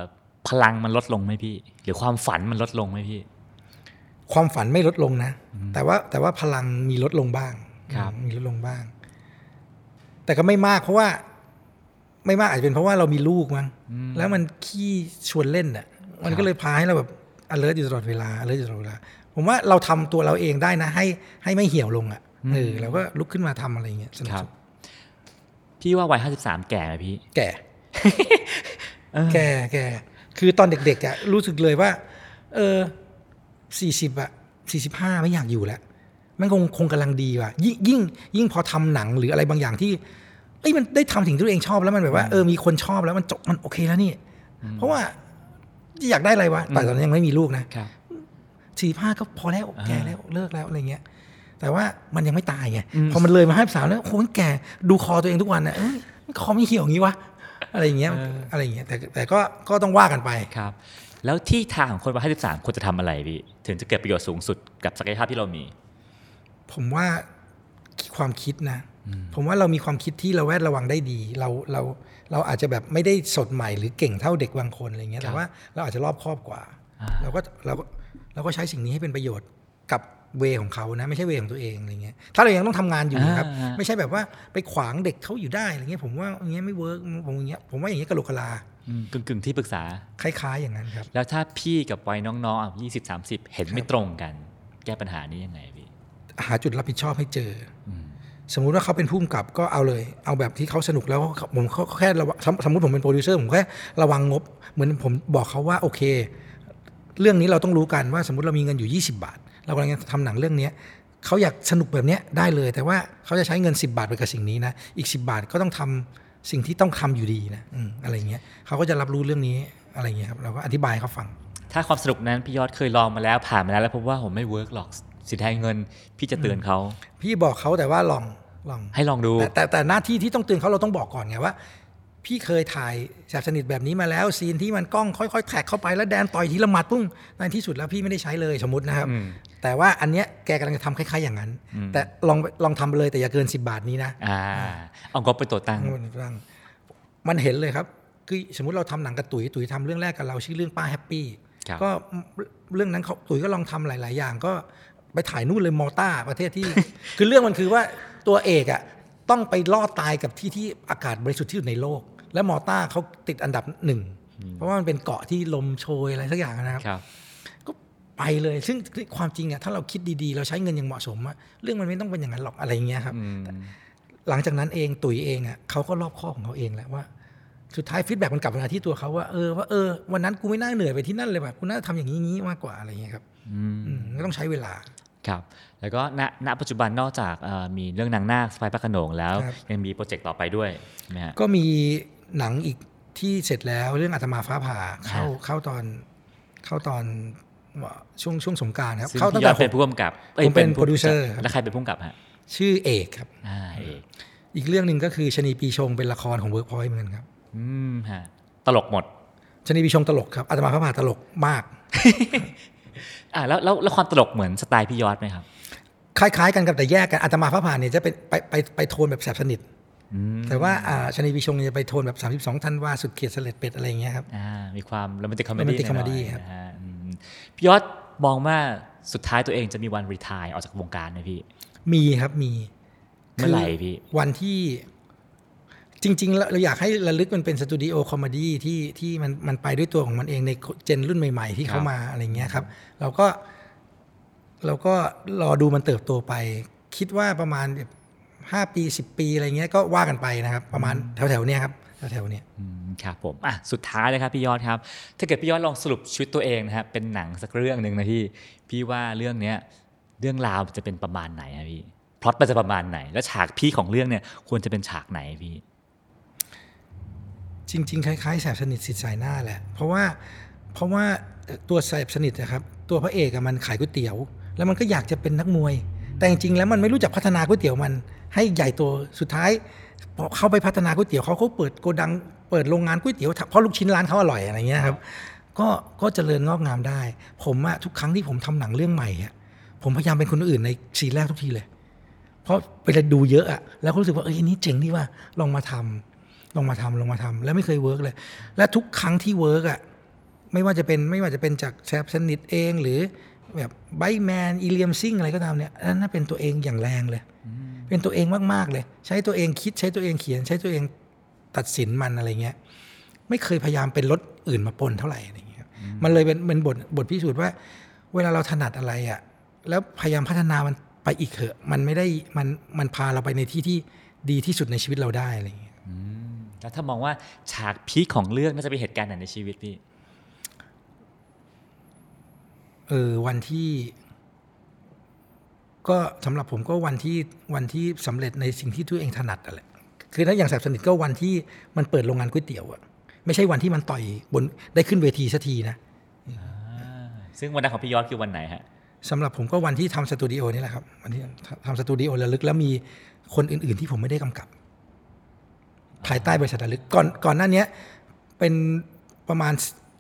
พลังมันลดลงไหมพี่ หรือความฝันมันลดลงไหมพี่ ความฝันไม่ลดลงนะ แต่ว่าแต่ว่าพลังมีลดลงบ้างครับอืมมีลดลงบ้าง แต่ก็ไม่มากเพราะว่า ไม่มากอาจจะเป็นเพราะว่าเรามีลูกมั้งแล้วมันขี้ชวนเล่นอะ มันก็เลยพาให้เราแบบ alert อยู่ตลอดเวลา alert อยู่ตลอดเวลา ผมว่าเราทำตัวเราเองได้นะ ให้ให้ไม่เหี่ยวลงอะเออเราก็ลุกขึ้นมาทำอะไรเงี้ยสนุกครับสุด พี่ว่าวัยห้าสิบสามแก่ไหมพี่ แก่ แก่แก่คือตอนเด็กๆอะรู้สึกเลยว่า เออสี่สิบอะสี่สิบห้าไม่อยากอยู่แล้ว มันคงคงกำลังดีว่ะ ยิ่งยิ่งยิ่งพอทำหนังหรืออะไรบางอย่างที่เอ้ยมันได้ทำสิ่งที่ตัวเองชอบแล้วมันแบบว่าเออมีคนชอบแล้วมันจบมันโอเคแล้วนี่ เพราะว่าอยากได้อะไรวะแต่ตอนนั้นยังไม่มีลูกนะครับสี่ห้าก็พอแล้วแก่แล้วเลิกแล้วอะไรเงี้ย แต่ว่ามันยังไม่ตายไงพอมันเลยมาห้าสามแล้วโอ้โหมันแก่ดูคอตัวเองทุกวันน่ะเอ้ยคอไม่เหี่ยวอย่างงี้วะอะไรอย่างเงี้ยอะไรอย่างเงี้ยแต่แต่ก็ก็ต้องว่ากันไปครับ แล้วที่ทางของคนวัยห้าสิบสามควรจะทำอะไรพี่ถึงจะเกิดประโยชน์สูงสุดกับศักยภาพที่เรามี ผมว่าความคิดนะผมว่าเรามีความคิดที่เราแวดระวังได้ดี เราเราเราอาจจะแบบไม่ได้สดใหม่หรือเก่งเท่าเด็กบางคนอะไรเงี้ยครับแต่ว่าเราอาจจะรอบครอบกว่า เราก็เราก็เราก็ใช้สิ่งนี้ให้เป็นประโยชน์กับ เวของเขานะ ไม่ใช่เวของตัวเองอะไรเงี้ยถ้าเรายังต้องทำงานอยู่นะครับอ่าไม่ใช่แบบว่าไปขวางเด็กเขาอยู่ได้อะไรเงี้ยผมว่าอย่างเงี้ยไม่เวิร์กผมอย่างเงี้ยผมว่าอย่างเงี้ยกระโหลกกะลากึ่งกึ่งๆที่ปรึกษาคล้ายๆอย่างนั้นครับ แล้วถ้าพี่กับวัยน้องๆอะยี่สิบสามสิบเห็นไม่ตรงกัน แก้ปัญหานี้ยังไงพี่หาจุดรับผิดชอบให้เจออสมมุติว่าเขาเป็นผู้กำกับก็เอาเลย เอาแบบที่เขาสนุกแล้วผมเขาแค่ระวังสมสมมติผมเป็นโปรดิวเซอร์ผมแค่ระวังงบ เหมือนผมบอกเขาว่าโอเค เรื่องนี้เราต้องรู้กันว่าสมมติเรามีเงินอยู่ 20 บาท เรากำลังจะทำหนังเรื่องเนี้ยเขาอยากสนุกแบบเนี้ยได้เลย แต่ว่าเขาจะใช้เงิน 10 บาทไปกับสิ่งนี้นะอีก 10 บาทก็ต้องทำสิ่งที่ต้องทำอยู่ดีนะอืมอะไรเงี้ยเขาก็จะรับรู้เรื่องนี้อะไรเงี้ยครับเราก็อธิบายให้เขาฟัง ถ้าความสนุกนั้นพี่ยอดเคยลองมาแล้วผ่านมาแล้วแล้วพบว่าผมไม่ work หรอกเสียดายเงิน พี่จะเตือนเขาพี่บอกเขาแต่ว่าลองลองให้ลองดูแต่แต่แต่หน้าที่ที่ต้องเตือนเขาเราต้องบอกก่อนไงว่า พี่เคยถ่ายแสบสนิทแบบนี้มาแล้ว scene ที่มันกล้องค่อยๆ track เข้าไปแล้วแดนต่อยทีละหมัดปุ้งในที่สุดแล้วพี่ไม่ได้ใช้เลยสมมตินะครับ แต่ว่าอันเนี้ยแกกำลังจะทำคล้ายๆอย่างนั้น แต่ลองลองทำไปเลยแต่อย่าเกิน 10 บาทนี้นะอ่าเอางบเป็นตัวตั้ง มันเห็นเลยครับคือสมมุติเราทำหนังกับตุ๋ยตุ๋ยทำเรื่องแรกกับเราชื่อเรื่องป้าแฮปปี้ครับก็เรื่องนั้นเขาตุ๋ยก็ลองทำหลาย ๆ อย่าง ก็ไปถ่ายนู่นเลยมอลตาประเทศที่ คือเรื่องมันคือว่าตัวเอกอะต้องไปล่อตายกับที่ที่อากาศบริสุทธิ์ที่สุดในโลก และมอลตาเขาติดอันดับหนึ่งเพราะว่ามันเป็นเกาะที่ลมโชยอะไรสักอย่างนะครับครับก็ ไปเลย ซึ่งความจริงอะถ้าเราคิดดีๆ เราใช้เงินอย่างเหมาะสมอะเรื่องมันไม่ต้องเป็นอย่างนั้นหรอกอะไรอย่างเงี้ยครับหลังจากนั้นเองตุ๋ยเองอะเขาก็รอบคอบของเขาเองแหละว่า สุดท้าย feedback มันกลับมาที่ตัวเขาว่าเออว่าเออวันนั้นกูไม่น่าเหนื่อยไปที่นั่นเลยแบบกูน่าทำอย่างนี้งี้มากกว่าอะไรอย่างเงี้ยครับอืมก็ต้องใช้เวลาครับแล้วก็ณณปัจจุบันนอกจากเอ่อมีเรื่องนางนาคสไปายพระโขนงแล้วครับยังมี project ต่อไปด้วยใช่ไหมฮะก็มีหนังอีกที่เสร็จแล้วเรื่องอาตมาฟ้าผ่าเข้าฮะเข้าตอนเข้าตอน ช่วงช่วงสงกรานต์ครับซึ่งเข้าตั้งแต่พี่ยแต่อดเป็นผู้กำกับอ้ยผมเป็นผู้โปรดิวเซอร์ครับแล้วใครเป็นผู้กำกับฮะชื่อเอกครับอ่าเอกอีกเรื่องหนึ่งก็คือชนีปีชงเป็นละครของเวิร์กพอยต์เหมือนกันครับอืมฮะตลกหมดชนีปีชงตลกครับอาตมาฟ้าผ่าตลกมากอ่าแล้วแล้วแล้วความตลกเหมือนสไตล์พี่ยอดไหมครับคล้ายๆกันกับแต่แยกกันอาตมาฟ้าผ่าเนี่ยจะเป็นไปไปไปโทนแบบแสบสนิทอืมแต่ว่าอ่าชนีปีชงจะไปโทนแบบ 32ธันวาสุดเขียดเสล็ดเป็ดอะไรอย่างเงี้ยครับอ่ามีความโรแมนติกคอมเม romantic ดี้ comedy ครับนะฮะอืม พี่ยอดมองว่าสุดท้ายตัวเองจะมีวัน retire ออกจากวงการไหมพี่ มีครับมี เมื่อไหร่พี่ วันที่จริงๆแล้วเราอยากให้ระลึกมันเป็นสตูดิโอ comedy ที่ที่มันมันไปด้วยตัวของมันเองใน gen รุ่นใหม่ๆ ที่เข้ามาอะไรเงี้ยครับ เราก็ เราก็รอดูมันเติบโตไป คิดว่าประมาณห้าปีสิบปีอะไรเงี้ยก็ว่ากันไปนะครับ ประมาณแถวๆเนี้ยครับ แถวๆเนี้ยอืมครับผมอะสุดท้ายเลยครับพี่ยอดครับ ถ้าเกิดพี่ยอดลองสรุปชีวิตตัวเองนะฮะเป็นหนังสักเรื่องหนึ่งนะพี่พี่ว่าเรื่องเนี้ยเรื่องราวจะเป็นประมาณไหนอะพี่พล็อตมันจะประมาณไหน แล้วฉากพี่ของเรื่องเนี่ยควรจะเป็นฉากไหนพี่ จริง ๆ คล้ายๆแสบสนิทสิทธิ์สายหน้าแหละ เพราะว่าเพราะว่าตัวแสบสนิทนะครับ ตัวพระเอกอะมันขายก๋วยเตี๋ยว แล้วมันก็อยากจะเป็นนักมวย แต่จริงๆแล้วมันไม่รู้จักพัฒนาก๋วยเตี๋ยวมัน ให้ใหญ่โตสุดท้าย พอเข้าไปพัฒนาก๋วยเตี๋ยวเขาเขาเปิดโกดังเปิดโรงงานก๋วยเตี๋ยวเพราะลูกชิ้นร้านเขาอร่อยอะไรเงี้ยครับก็ก็เจริญงอกงามได้ ผมอะทุกครั้งที่ผมทำหนังเรื่องใหม่อะผมพยายามเป็นคนอื่นในซีนแรกทุกทีเลย เพราะเวลาดูเยอะอะแล้วก็รู้สึกว่าเอ้ยอันนี้เจ๋งดีว่าลองมาทำลองมาทำลองมาทำแล้วไม่เคย work เลย และทุกครั้งที่ work อะไม่ว่าจะเป็นไม่ว่าจะเป็นจากแสบสนิทเองหรือแบบไบค์แมนอีเรียมซิ่งอะไรก็ตามเนี่ยนนั้นเป็นตัวเองอย่างแรงเลย เป็นตัวเองมากๆเลย ใช้ตัวเองคิดใช้ตัวเองเขียน ใช้ตัวเองตัดสินมันอะไรเงี้ย ไม่เคยพยายามเป็นรสอื่นมาปนเท่าไหร่อะไรเงี้ยมันเลยเป็นเป็นบทบทพิสูจน์ว่า เวลาเราถนัดอะไรอะแล้วพยายามพัฒนามันไปอีกเถอะมันไม่ได้มันมันพาเราไปในที่ที่ดีที่สุดในชีวิตเราได้อะไรเงี้ยอืมแล้วถ้ามองว่าฉากพีคของเรื่องน่าจะเป็นเหตุการณ์ไหนในชีวิตพี่เออวันที่ ก็สำหรับผมก็วันที่วันที่สำเร็จในสิ่งที่ตัวเองถนัดอะไรคือถ้าอย่างแสบสนิทก็วันที่มันเปิดโรงงานก๋วยเตี๋ยวอะไม่ใช่วันที่มันต่อยบนได้ขึ้นเวทีสักทีนะซึ่งวันนั้นของพี่ยอดคือวันไหนฮะสำหรับผมก็วันที่ทำสตูดิโอนี่แหละครับวันที่ทำสตูดิโอระลึกแล้วมีคนอื่น ๆ ที่ผมไม่ได้กำกับ ภายใต้บริษัทระลึกก่อนก่อนหน้าเนี้ยเป็นประมาณ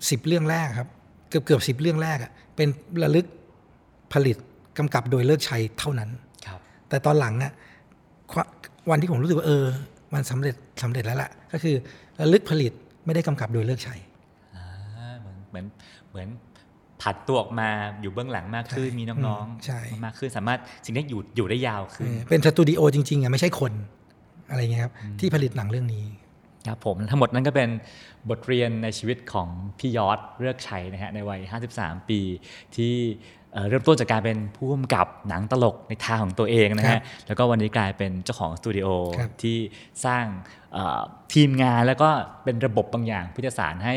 สิบเรื่องแรกครับ เกือบเกือบสิบเรื่องแรกอะเป็นระลึกผลิต กำกับโดยเลิกชัยเท่านั้นครับแต่ตอนหลังอะคววันที่ผมรู้สึกว่าเออ มันสำเร็จสำเร็จแล้วล่ะ ก็คือระลึกผลิตไม่ได้กำกับโดยเลิกชัยอ่าเหมือนเหมือนเหมือนผัดตัวออกมาอยู่เบื้องหลังมากขึ้นใช่มีน้องอืมใช่มากขึ้นสามารถสิ่งนี้อยู่อยู่ได้ยาวขึ้นเออเป็นสตูดิโอจริงๆอะไม่ใช่คนอะไรเงี้ยครับที่ผลิตหนังเรื่องนี้ครับผมทั้งหมดนั้นก็เป็นบทเรียนในชีวิตของพี่ยอดเลือกชัยนะฮะในวัย 53 ปีที่ เอ่อเริ่มต้นจากการเป็นผู้กำกับหนังตลกในทางของตัวเองนะครัฮะบแล้วก็วันนี้กลายเป็นเจ้าของสตูดิโอครับที่สร้างเอ่อทีมงานแล้วก็เป็นระบบบางอย่างเพื่อจะสารให้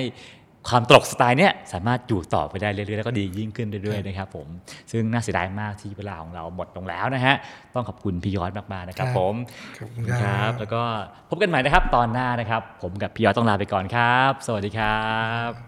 ความตลกสไตล์เนี้ยสามารถอยู่ต่อไปได้เรื่อยๆ แล้วก็ดียิ่งขึ้นเรื่อยๆนะครับผม ซึ่งน่าเสียดายมากที่เวลาของเราหมดลงแล้วนะฮะ ต้องขอบคุณพี่ยอดมากๆนะครับครับผม ขอบคุณครับ แล้วก็พบกันใหม่นะครับตอนหน้านะครับ ผมกับพี่ยอดต้องลาไปก่อนครับ สวัสดีครับ